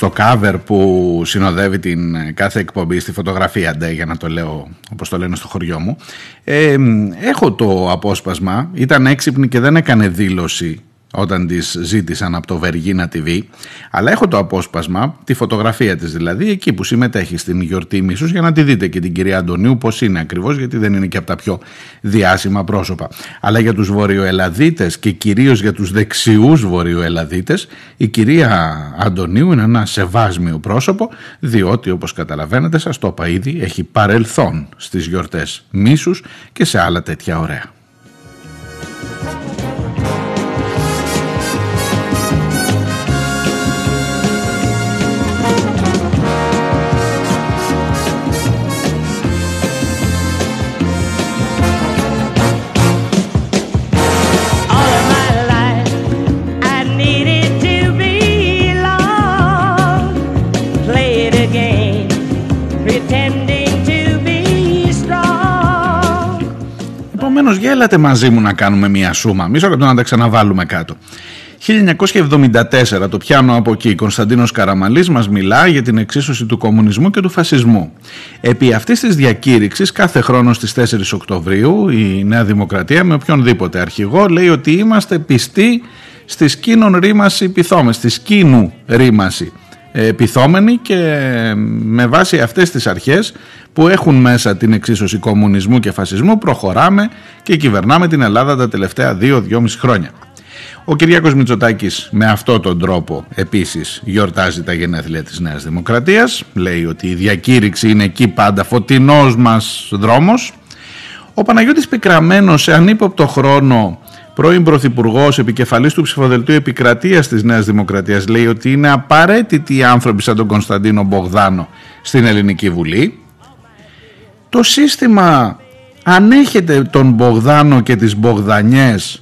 Στο cover που συνοδεύει την κάθε εκπομπή στη φωτογραφία ντε, για να το λέω όπως το λένε στο χωριό μου. Ε, έχω το απόσπασμα. Ήταν έξυπνη και δεν έκανε δήλωση όταν της ζήτησαν από το Βεργίνα TV αλλά έχω το απόσπασμα, τη φωτογραφία της δηλαδή εκεί που συμμετέχει στην γιορτή μίσους για να τη δείτε και την κυρία Αντωνίου πως είναι ακριβώς γιατί δεν είναι και από τα πιο διάσημα πρόσωπα αλλά για τους βορειοελαδίτες και κυρίως για τους δεξιούς βορειοελαδίτες η κυρία Αντωνίου είναι ένα σεβάσμιο πρόσωπο διότι όπως καταλαβαίνετε σας το είπα ήδη έχει παρελθόν στις γιορτές μίσους και σε άλλα τέτοια ωραία. Έλατε μαζί μου να κάνουμε μια σούμα. Μισό λεπτό να τα ξαναβάλουμε κάτω. 1974 το πιάνω από εκεί. Κωνσταντίνος Καραμαλής μας μιλά για την εξίσωση του κομμουνισμού και του φασισμού. Επί αυτής της διακήρυξης κάθε χρόνος στις 4 Οκτωβρίου η Νέα Δημοκρατία με οποιονδήποτε αρχηγό λέει ότι είμαστε πιστοί στη σκήνων ρήμαση πυθόμες, στη σκήνου ρήμαση ε, πυθόμενοι και με βάση αυτές τις αρχές που έχουν μέσα την εξίσωση κομμουνισμού και φασισμού προχωράμε και κυβερνάμε την Ελλάδα τα τελευταία 2-2,5 χρόνια. Ο Κυριάκος Μητσοτάκης με αυτόν τον τρόπο επίσης γιορτάζει τα γενέθλια της Νέας Δημοκρατίας. Λέει ότι η διακήρυξη είναι εκεί πάντα φωτεινός μας δρόμος. Ο Παναγιώτης Πικραμένος σε ανύποπτο χρόνο πρώην Πρωθυπουργός, επικεφαλής του ψηφοδελτίου επικρατείας της Νέας Δημοκρατίας, λέει ότι είναι απαραίτητοι οι άνθρωποι σαν τον Κωνσταντίνο Μπογδάνο στην Ελληνική Βουλή. Το σύστημα ανέχεται τον Μπογδάνο και τις Μπογδανιές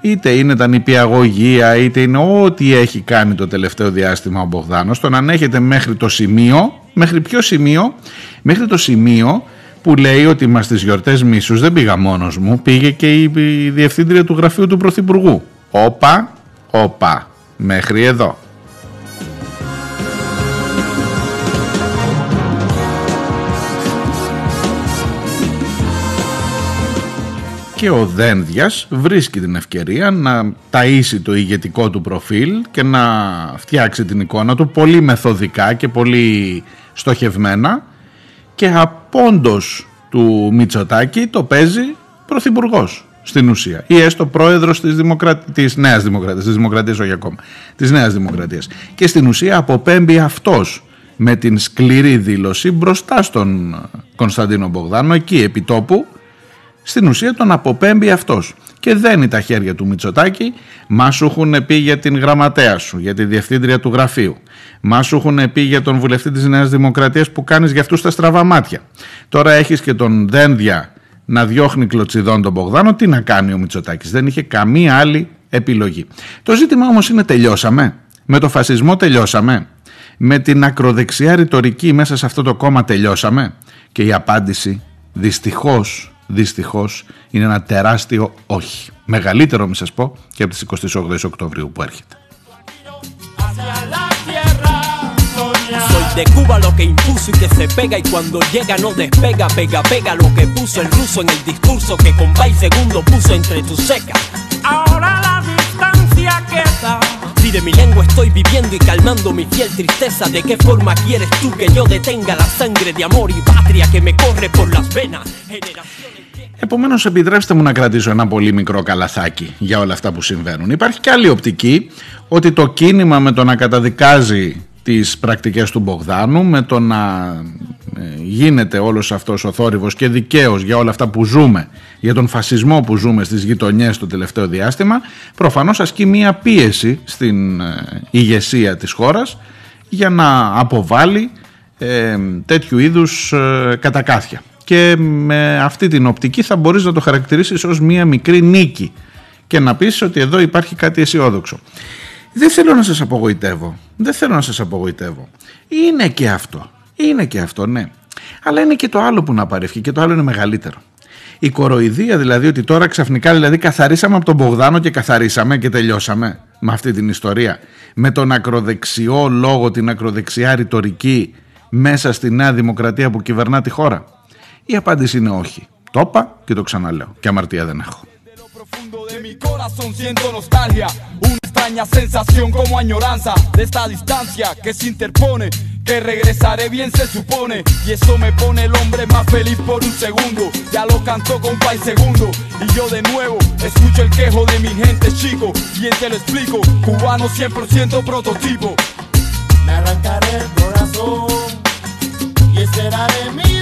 είτε είναι τα νηπιαγωγεία είτε είναι ό,τι έχει κάνει το τελευταίο διάστημα ο Μπογδάνος τον ανέχεται μέχρι το σημείο μέχρι ποιο σημείο μέχρι το σημείο που λέει ότι μας στις γιορτές μίσους δεν πήγα μόνος μου πήγε και η, η διευθύντρια του γραφείου του Πρωθυπουργού. Όπα, όπα μέχρι εδώ. Και ο Δένδιας βρίσκει την ευκαιρία να ταΐσει το ηγετικό του προφίλ και να φτιάξει την εικόνα του πολύ μεθοδικά και πολύ στοχευμένα και απόντος του Μητσοτάκη το παίζει πρωθυπουργός στην ουσία ή έστω πρόεδρος της, δημοκρα... της Νέας Δημοκρατίας, της Δημοκρατίας όχι ακόμα, της Νέας Δημοκρατίας. Και στην ουσία αποπέμπει αυτός με την σκληρή δήλωση μπροστά στον Κωνσταντίνο Μπογδάνο εκεί επί τόπου. Στην ουσία τον αποπέμπει αυτός και δένει τα χέρια του Μητσοτάκη. Μα σου έχουν πει για την γραμματέα σου, για τη διευθύντρια του γραφείου. Μα σου έχουν πει για τον βουλευτή της Νέας Δημοκρατίας που κάνεις για αυτούς τα στραβά μάτια. Τώρα έχεις και τον Δένδια να διώχνει κλωτσιδόν τον Μπογδάνο. Τι να κάνει ο Μητσοτάκης δεν είχε καμία άλλη επιλογή. Το ζήτημα όμως είναι τελειώσαμε. Με το φασισμό τελειώσαμε. Με την ακροδεξιά ρητορική μέσα σε αυτό το κόμμα τελειώσαμε. Και η απάντηση δυστυχώς δυστυχώς είναι ένα τεράστιο όχι. Μεγαλύτερο μη σας πω και από τις 28 Οκτωβρίου που έρχεται. Soy de Cuba lo que impuso y que se pega y cuando llega no despega, pega, pega lo que puso el ruso en el discurso que con y segundo puso entre tus secas. Ahora la distancia queda. Si de mi lengua estoy viviendo y calmando mi fiel tristeza, ¿de qué forma quieres tú que yo detenga la sangre de amor y patria que me corre por las venas? Generaciones Επομένως, επιτρέψτε μου να κρατήσω ένα πολύ μικρό καλαθάκι για όλα αυτά που συμβαίνουν. Υπάρχει και άλλη οπτική ότι το κίνημα με το να καταδικάζει τις πρακτικές του Μπογδάνου, με το να ε, γίνεται όλος αυτός ο θόρυβος και δικαίως για όλα αυτά που ζούμε, για τον φασισμό που ζούμε στις γειτονιές το τελευταίο διάστημα, προφανώς ασκεί μία πίεση στην ε, ηγεσία της χώρας για να αποβάλει ε, τέτοιου είδους ε, κατακάθια και με αυτή την οπτική θα μπορείς να το χαρακτηρίσεις ως μία μικρή νίκη και να πεις ότι εδώ υπάρχει κάτι αισιόδοξο. Δεν θέλω να σας απογοητεύω. Δεν θέλω να σας απογοητεύω. Είναι και αυτό. Είναι και αυτό, ναι. Αλλά είναι και το άλλο που να παρεύχει και το άλλο είναι μεγαλύτερο. Η κοροϊδία δηλαδή ότι τώρα ξαφνικά δηλαδή καθαρίσαμε από τον Μπογδάνο και καθαρίσαμε και τελειώσαμε με αυτή την ιστορία. Με τον ακροδεξιό λόγο, την ακροδεξιά ρητορική μέσα στη Νέα Δημοκρατία που κυβερνά τη χώρα. Η απάντηση είναι όχι. Το είπα και το ξαναλέω. Και αμαρτία δεν έχω. profundo de mi corazón siento nostalgia. una extraña sensación como añoranza de esta distancia que se interpone. Que regresaré bien se supone Y eso me pone el hombre más feliz por un segundo Ya lo cantó con Pai Segundo Y yo de nuevo escucho el quejo de mi gente chico Bien te lo explico, cubano 100% prototipo Me arrancaré el corazón y esperaré mi regreso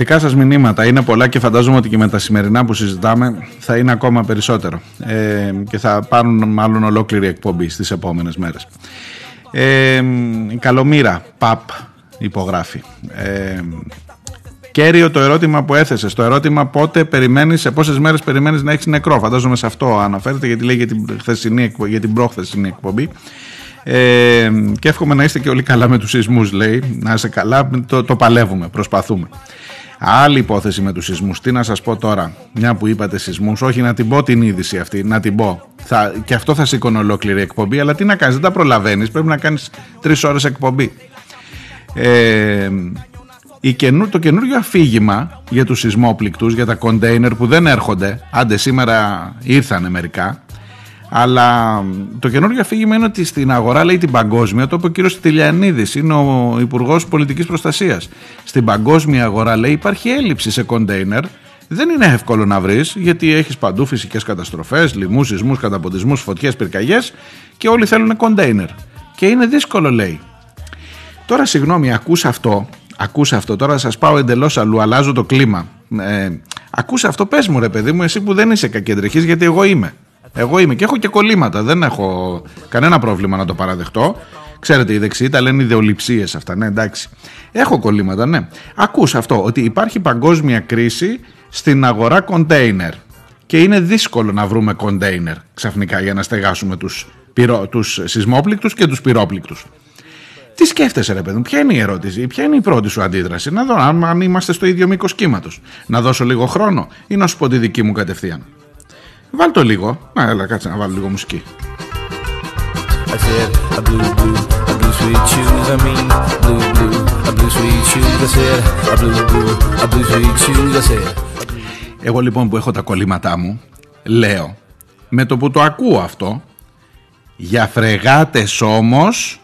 Δικά σας μηνύματα είναι πολλά και φαντάζομαι ότι και με τα σημερινά που συζητάμε θα είναι ακόμα περισσότερο ε, και θα πάρουν μάλλον ολόκληρη εκπομπή στις επόμενες μέρες. Ε, η Καλομήρα, ΠΑΠ, υπογράφει. Ε, κέριο το ερώτημα που έθεσες. Το ερώτημα πότε περιμένεις, σε πόσες μέρες περιμένεις να έχεις νεκρό. Φαντάζομαι σε αυτό αναφέρεται γιατί λέει για την, χθεσινή, εκπο- για την προχθεσινή εκπομπή. Ε, και εύχομαι να είστε και όλοι καλά με τους σεισμούς λέει να είστε καλά, το, το παλεύουμε, προσπαθούμε άλλη υπόθεση με τους σεισμούς. Τι να σας πω τώρα, μια που είπατε σεισμούς όχι να την πω την είδηση αυτή, να την πω. Θα, και αυτό θα σήκωνε ολόκληρη εκπομπή αλλά τι να κάνεις, δεν τα προλαβαίνεις πρέπει να κάνεις τρεις ώρες εκπομπή. Ε, η καινού, το καινούριο αφήγημα για τους σεισμόπληκτους, για τα κοντέινερ που δεν έρχονται, άντε σήμερα ήρθανε μερικά, αλλά το καινούριο αφήγημα είναι ότι στην αγορά λέει την παγκόσμια, το είπε ο κύριος Τηλιανίδης, είναι ο Υπουργός Πολιτικής Προστασίας. Στην παγκόσμια αγορά λέει υπάρχει έλλειψη σε κοντέινερ, δεν είναι εύκολο να βρεις γιατί έχεις παντού φυσικές καταστροφές, λοιμούς, σεισμούς, καταποντισμούς, φωτιές, πυρκαγιές και όλοι θέλουν κοντέινερ. Και είναι δύσκολο λέει. Τώρα συγγνώμη, ακούς αυτό, ακούς αυτό, τώρα σας πάω εντελώς αλλού, αλλάζω το κλίμα. Ε, ακούς αυτό, πες μου ρε παιδί μου, εσύ που δεν είσαι κακεντρεχής, γιατί εγώ είμαι. Εγώ είμαι και έχω και κολλήματα, δεν έχω κανένα πρόβλημα να το παραδεχτώ. Ξέρετε, οι δεξιοί τα λένε ιδεολειψίες αυτά, ναι, εντάξει. Έχω κολλήματα, ναι. Ακούς αυτό, ότι υπάρχει παγκόσμια κρίση στην αγορά κοντέινερ. Και είναι δύσκολο να βρούμε κοντέινερ ξαφνικά για να στεγάσουμε τους, πυρο, τους σεισμόπληκτους και τους πυρόπληκτους. Τι σκέφτεσαι, ρε παιδί μου, ποια είναι η ερώτηση, ποια είναι η πρώτη σου αντίδραση; Να δω αν, αν είμαστε στο ίδιο μήκος κύματος. Να δώσω λίγο χρόνο ή να σου πω τη δική μου κατευθείαν. Βάλ το λίγο. Να, έλα, κάτσε να βάλω λίγο μουσική. I said, a blue, blue, a blue sweet shoes. I mean, blue, blue, a blue sweet shoes. I said, a blue, blue, a blue sweet shoes. I said. Εγώ λοιπόν που έχω τα κολλήματά μου, λέω, με το που το ακούω αυτό, για φρεγάτες όμως,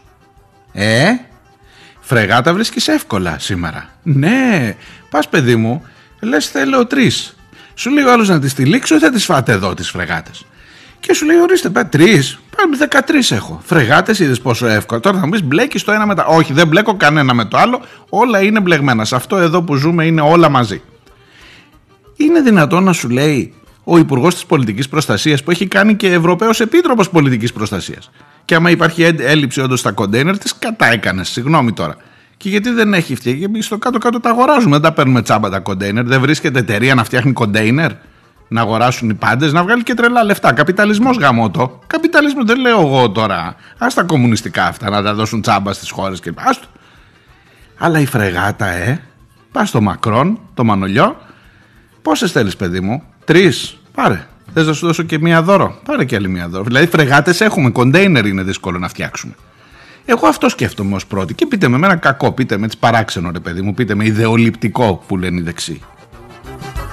ε, φρεγάτα βρίσκεις εύκολα σήμερα. Ναι, πας παιδί μου, λες θέλω τρεις. Σου λέει ο άλλος να τις τυλίξω ή θα τις φάτε εδώ τις φρεγάτες. Και σου λέει ορίστε πέ τρεις, πάμε 13 έχω. Φρεγάτες είδες πόσο εύκολα. Τώρα θα μου πεις μπλέκεις το ένα με τα... Όχι δεν μπλέκω κανένα με το άλλο, όλα είναι μπλεγμένα. Σε αυτό εδώ που ζούμε είναι όλα μαζί. Είναι δυνατόν να σου λέει ο Υπουργός της Πολιτικής Προστασίας που έχει κάνει και Ευρωπαίος Επίτροπος Πολιτικής Προστασίας. Και άμα υπάρχει έ- έλλειψη όντως στα κοντέινερ, τι κατά έκανε. Συγγνώμη τώρα. Και γιατί δεν έχει φτιάξει, γιατί στο κάτω-κάτω τα αγοράζουμε, δεν τα παίρνουμε τσάμπα τα κοντέινερ. Δεν βρίσκεται εταιρεία να φτιάχνει κοντέινερ, να αγοράσουν οι πάντες, να βγάλει και τρελά λεφτά. Καπιταλισμός γαμότο. Καπιταλισμό δεν λέω εγώ τώρα. Α τα κομμουνιστικά αυτά να τα δώσουν τσάμπα στις χώρες και. Άστο. Αλλά η φρεγάτα, ε. Πας στο Μακρόν, το Μανολιό, Πόσες θέλεις, παιδί μου, Τρεις. Πάρε. Θες να σου δώσω και μία δώρο; Πάρε και άλλη μία δώρο. Δηλαδή, φρεγάτες έχουμε. Κοντέινερ είναι δύσκολο να φτιάξουμε. Εγώ αυτό σκέφτομαι ω πρώτη. Και πείτε με, με ένα κακό, πείτε με τι παράξενο, ρε παιδί μου, πείτε με ιδεολειπτικό που λένε οι δεξιοί.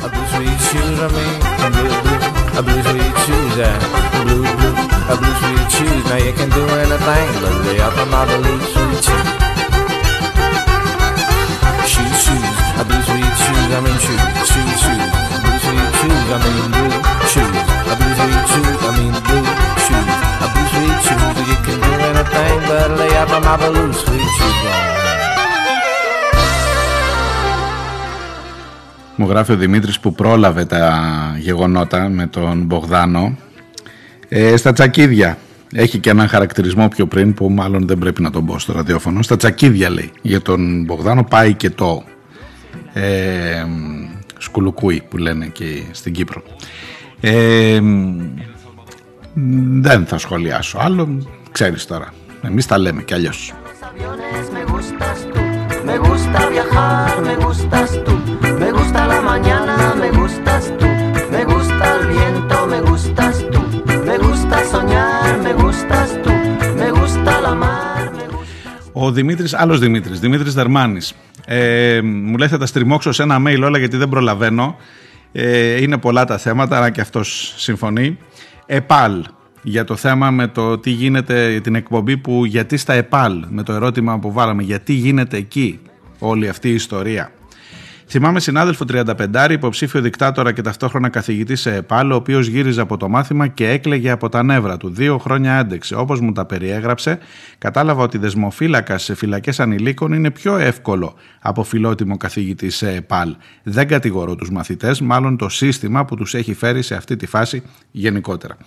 A blue sweet shoes, I mean, a blue, blue, a blue sweet shoes, μου γράφει ο Δημήτρης που πρόλαβε τα γεγονότα με τον Μπογδάνο ε, στα τσακίδια. Έχει και έναν χαρακτηρισμό πιο πριν που μάλλον δεν πρέπει να τον πω στο ραδιόφωνο. Στα τσακίδια λέει για τον Μπογδάνο, πάει και το. Ε, σκουλουκούι που λένε και στην Κύπρο. Ε, δεν θα σχολιάσω άλλο, ξέρεις τώρα. Εμείς τα λέμε κι αλλιώς. Me gustas tú, me gusta viajar, me gustas tú, me gusta la mañana, me gustas tú, me gusta el viento, me gustas tú, me gusta soñar, me gustas tú, me gusta la mar, me Ο Δημήτρης, άλλος Δημήτρης, Δημήτρης Δερμάνης. Ε, μου λέει θα τα στριμώξω σε ένα mail όλα γιατί δεν προλαβαίνω. Ε, είναι πολλά τα θέματα, αλλά και αυτός συμφωνεί. ΕΠΑΛ για το θέμα με το τι γίνεται, την εκπομπή που γιατί στα ΕΠΑΛ, με το ερώτημα που βάλαμε, γιατί γίνεται εκεί όλη αυτή η ιστορία. Θυμάμαι συνάδελφο 35 υποψήφιο δικτάτορα και ταυτόχρονα καθηγητή σε ΕΠΑΛ, ο οποίος γύριζε από το μάθημα και έκλαιγε από τα νεύρα του. Δύο χρόνια άντεξε. Όπως μου τα περιέγραψε, κατάλαβα ότι δεσμοφύλακα σε φυλακές ανηλίκων είναι πιο εύκολο από φιλότιμο καθηγητή σε ΕΠΑΛ. Δεν κατηγορώ τους μαθητές, μάλλον το σύστημα που τους έχει φέρει σε αυτή τη φάση γενικότερα.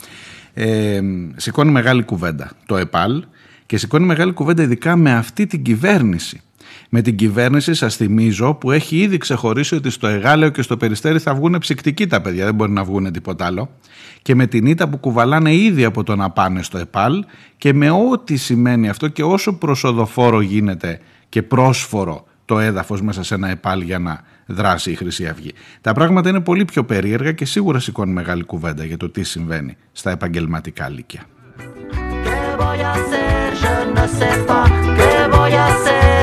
Ε, σηκώνει μεγάλη κουβέντα το ΕΠΑΛ και σηκώνει μεγάλη κουβέντα ειδικά με αυτή την κυβέρνηση. Με την κυβέρνηση, σας θυμίζω, που έχει ήδη ξεχωρίσει ότι στο Εγάλεο και στο Περιστέρι θα βγουν ψυκτικοί τα παιδιά, δεν μπορεί να βγουν τίποτα άλλο. Και με την ήττα που κουβαλάνε ήδη από το να πάνε στο ΕΠΑΛ και με ό,τι σημαίνει αυτό και όσο προσοδοφόρο γίνεται και πρόσφορο το έδαφος μέσα σε ένα ΕΠΑΛ για να δράσει η Χρυσή Αυγή. Τα πράγματα είναι πολύ πιο περίεργα και σίγουρα σηκώνει μεγάλη κουβέντα για το τι συμβαίνει στα επαγγελματικά λύκεια.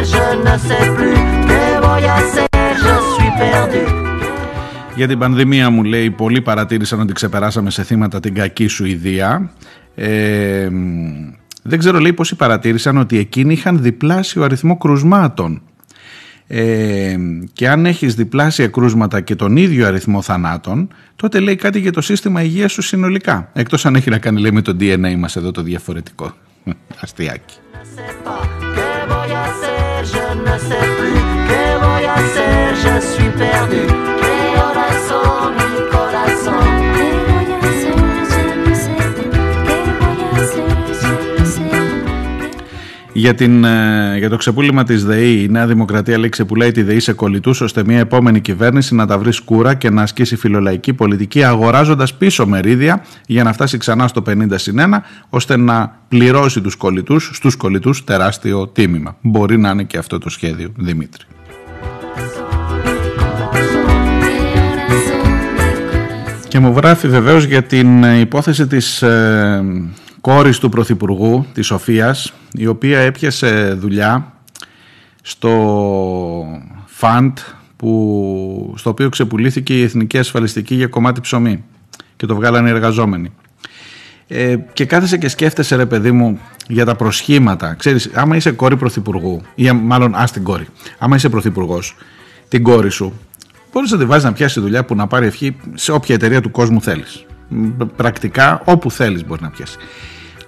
Que voy a hacer, je ne sais pas. Que voy a hacer, je ne sais plus. Que voy a hacer, je suis perdu. Για την πανδημία μου λέει πολλοί παρατήρησαν ότι ξεπεράσαμε σε θύματα την κακή Σουηδία. Ε, δεν ξέρω λέει πόσοι παρατήρησαν ότι εκείνοι είχαν διπλάσιο αριθμό κρουσμάτων. Ε, και αν έχεις διπλάσια κρούσματα και τον ίδιο αριθμό θανάτων τότε λέει κάτι για το σύστημα υγείας σου συνολικά εκτός αν έχει να κάνει λέει με το DNA μας εδώ το διαφορετικό αστιάκι Que voy a hacer, je ne sais plus. Que voy a hacer, je suis perdu. Για, την, ε, για το ξεπούλημα της ΔΕΗ, η Νέα Δημοκρατία λέει ξεπουλάει τη ΔΕΗ σε κολλητούς ώστε μια επόμενη κυβέρνηση να τα βρει σκούρα και να ασκήσει φιλολαϊκή πολιτική αγοράζοντας πίσω μερίδια για να φτάσει ξανά στο 50 συν 1 ώστε να πληρώσει τους κολλητούς, στους κολλητούς τεράστιο τίμημα. Μπορεί να είναι και αυτό το σχέδιο, Δημήτρη. Και μου γράφει βεβαίως για την ε, υπόθεση της ε, κόρης του Πρωθυπουργού, της Σοφίας, η οποία έπιασε δουλειά στο φαντ που, στο οποίο ξεπουλήθηκε η Εθνική Ασφαλιστική για κομμάτι ψωμί και το βγάλανε οι εργαζόμενοι. Ε, και κάθεσαι και σκέφτεσαι ρε παιδί μου για τα προσχήματα. Ξέρεις, άμα είσαι κόρη πρωθυπουργού ή μάλλον ας την κόρη, άμα είσαι πρωθυπουργός, την κόρη σου, μπορείς να τη βάζεις να πιάσει δουλειά που να πάρει ευχή σε όποια εταιρεία του κόσμου θέλεις. Μ, Πρακτικά όπου θέλεις μπορείς να πιάσει.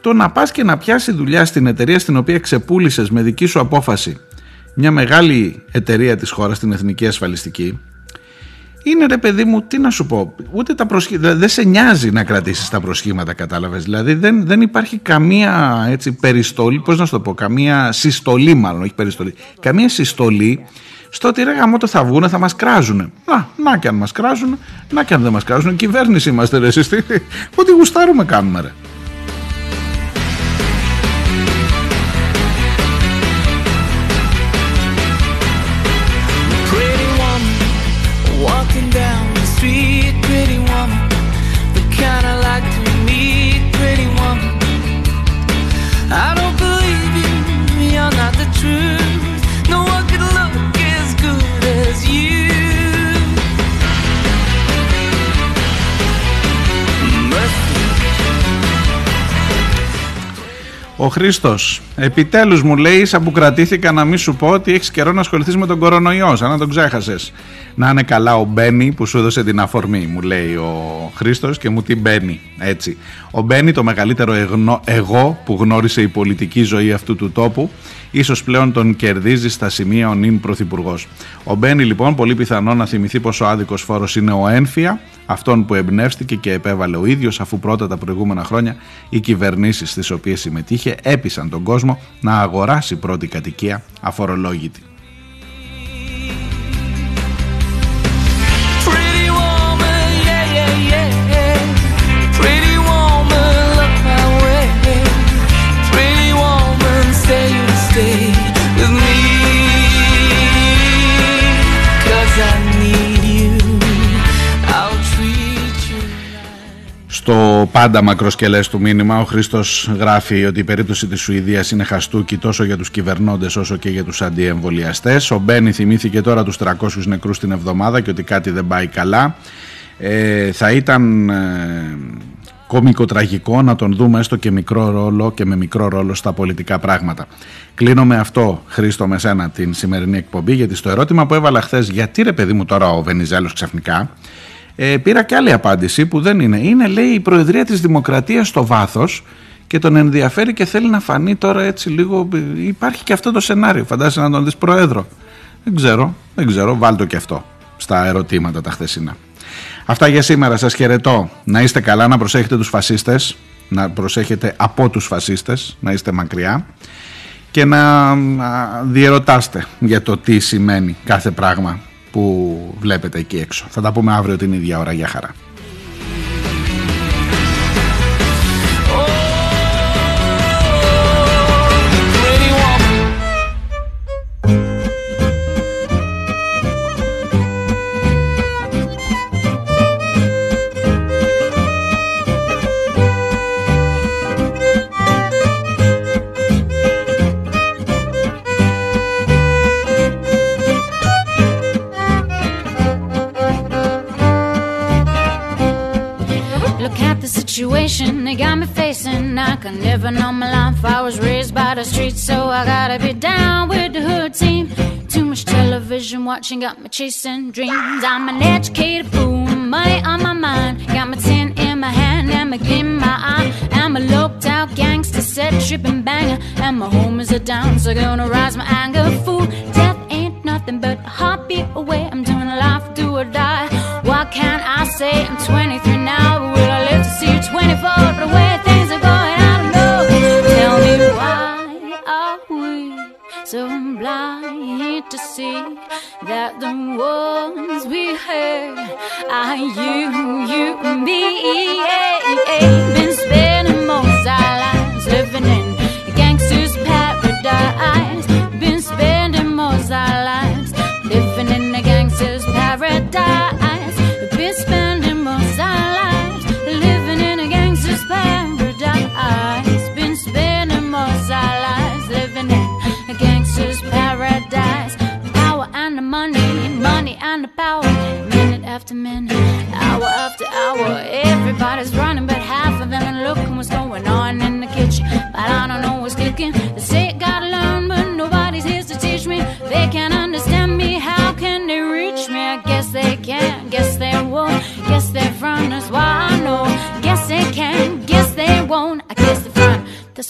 Το να πας και να πιάσει δουλειά στην εταιρεία στην οποία ξεπούλησες με δική σου απόφαση μια μεγάλη εταιρεία της χώρας, την Εθνική Ασφαλιστική, είναι ρε παιδί μου, τι να σου πω, ούτε τα προσχήματα, δεν σε νοιάζει να κρατήσεις τα προσχήματα, κατάλαβες. Δηλαδή δεν, δεν υπάρχει καμία έτσι, περιστολή, πώς να σου το πω, καμία συστολή μάλλον, όχι περιστολή, καμία συστολή στο ότι ρε γαμώτο θα βγούνε, θα μας κράζουνε. Να, να και αν μας κράζουν, να και αν δεν μας κράζουν, κυβέρνηση είμαστε ρε εσείς, τι- ό,τι γουστάρουμε κάνουμε ρε. Ο Χρήστο, επιτέλους μου λέει, σαν που κρατήθηκα να μην σου πω ότι έχεις καιρό να ασχοληθείς με τον κορονοϊός, σαν να τον ξέχασες. Να είναι καλά ο Μπένι που σου έδωσε την αφορμή, μου λέει ο Χρήστος και μου τι μπαίνει. Έτσι. Ο Μπένι, το μεγαλύτερο εγνο- εγώ που γνώρισε η πολιτική ζωή αυτού του τόπου, ίσως πλέον τον κερδίζει στα σημεία ο νυν πρωθυπουργός. Ο Μπένι, λοιπόν, πολύ πιθανό να θυμηθεί πόσο άδικος φόρος είναι ο Ένφια, αυτόν που εμπνεύστηκε και επέβαλε ο ίδιος, αφού πρώτα τα προηγούμενα χρόνια οι κυβερνήσεις στις οποίες συμμετείχε έπεισαν τον κόσμο να αγοράσει πρώτη κατοικία αφορολόγητη. Pretty woman, πάντα μακροσκελές του μήνυμα. Ο Χρήστος γράφει ότι η περίπτωση της Σουηδίας είναι χαστούκι τόσο για τους κυβερνώντες όσο και για τους αντιεμβολιαστές. Ο Μπένι θυμήθηκε τώρα τους 300 νεκρούς την εβδομάδα και ότι κάτι δεν πάει καλά. Ε, θα ήταν ε, κομικο-τραγικό να τον δούμε έστω και μικρό ρόλο και με μικρό ρόλο στα πολιτικά πράγματα. Κλείνω με αυτό, Χρήστο, με σένα την σημερινή εκπομπή, γιατί στο ερώτημα που έβαλα χθες, γιατί ρε παιδί μου τώρα ο Βενιζέλος ξαφνικά, ε, πήρα και άλλη απάντηση που δεν είναι. Είναι, λέει, η Προεδρία της Δημοκρατίας στο βάθος και τον ενδιαφέρει και θέλει να φανεί τώρα έτσι λίγο. Υπάρχει και αυτό το σενάριο. Φαντάζεσαι να τον δεις Πρόεδρο. Δεν ξέρω, δεν ξέρω, βάλτο και αυτό στα ερωτήματα τα χθεσινά. Αυτά για σήμερα, σας χαιρετώ. Να είστε καλά, να προσέχετε τους φασίστες, να προσέχετε από τους φασίστες, να είστε μακριά και να α, διερωτάστε για το τι σημαίνει κάθε πράγμα που βλέπετε εκεί έξω. Θα τα πούμε αύριο την ίδια ώρα. Για χαρά. Could never know my life. I was raised by the streets, so I gotta be down with the hood team. Too much television watching got me chasing dreams. I'm an educated fool, money on my mind. Got my tin in my hand and my in my eye. I'm a loped out gangster, set tripping banger, and my home is a down, so gonna rise my anger. Fool, death ain't nothing but a heartbeat away. I'm doing a life, do or die. What can't I say? I'm 23 now, but will I live to see 24? The way to see that the ones we hurt are you, you, and me? Been spending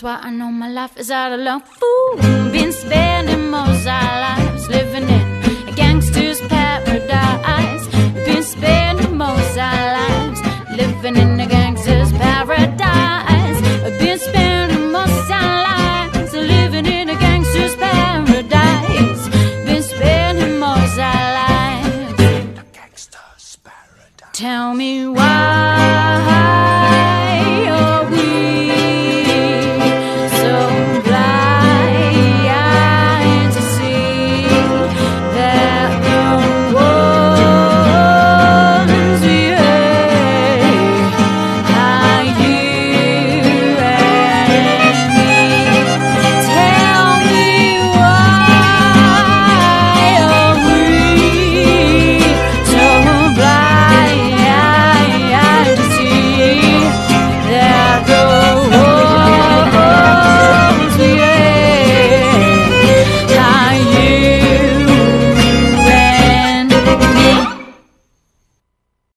why I know my life is out of luck. Fool, been spending most our lives living in a gangster's paradise. Been spending most our lives living in a gangster's paradise. Been spending most our lives living in a gangster's paradise. Been spending most our lives. in a gangster's paradise. Tell me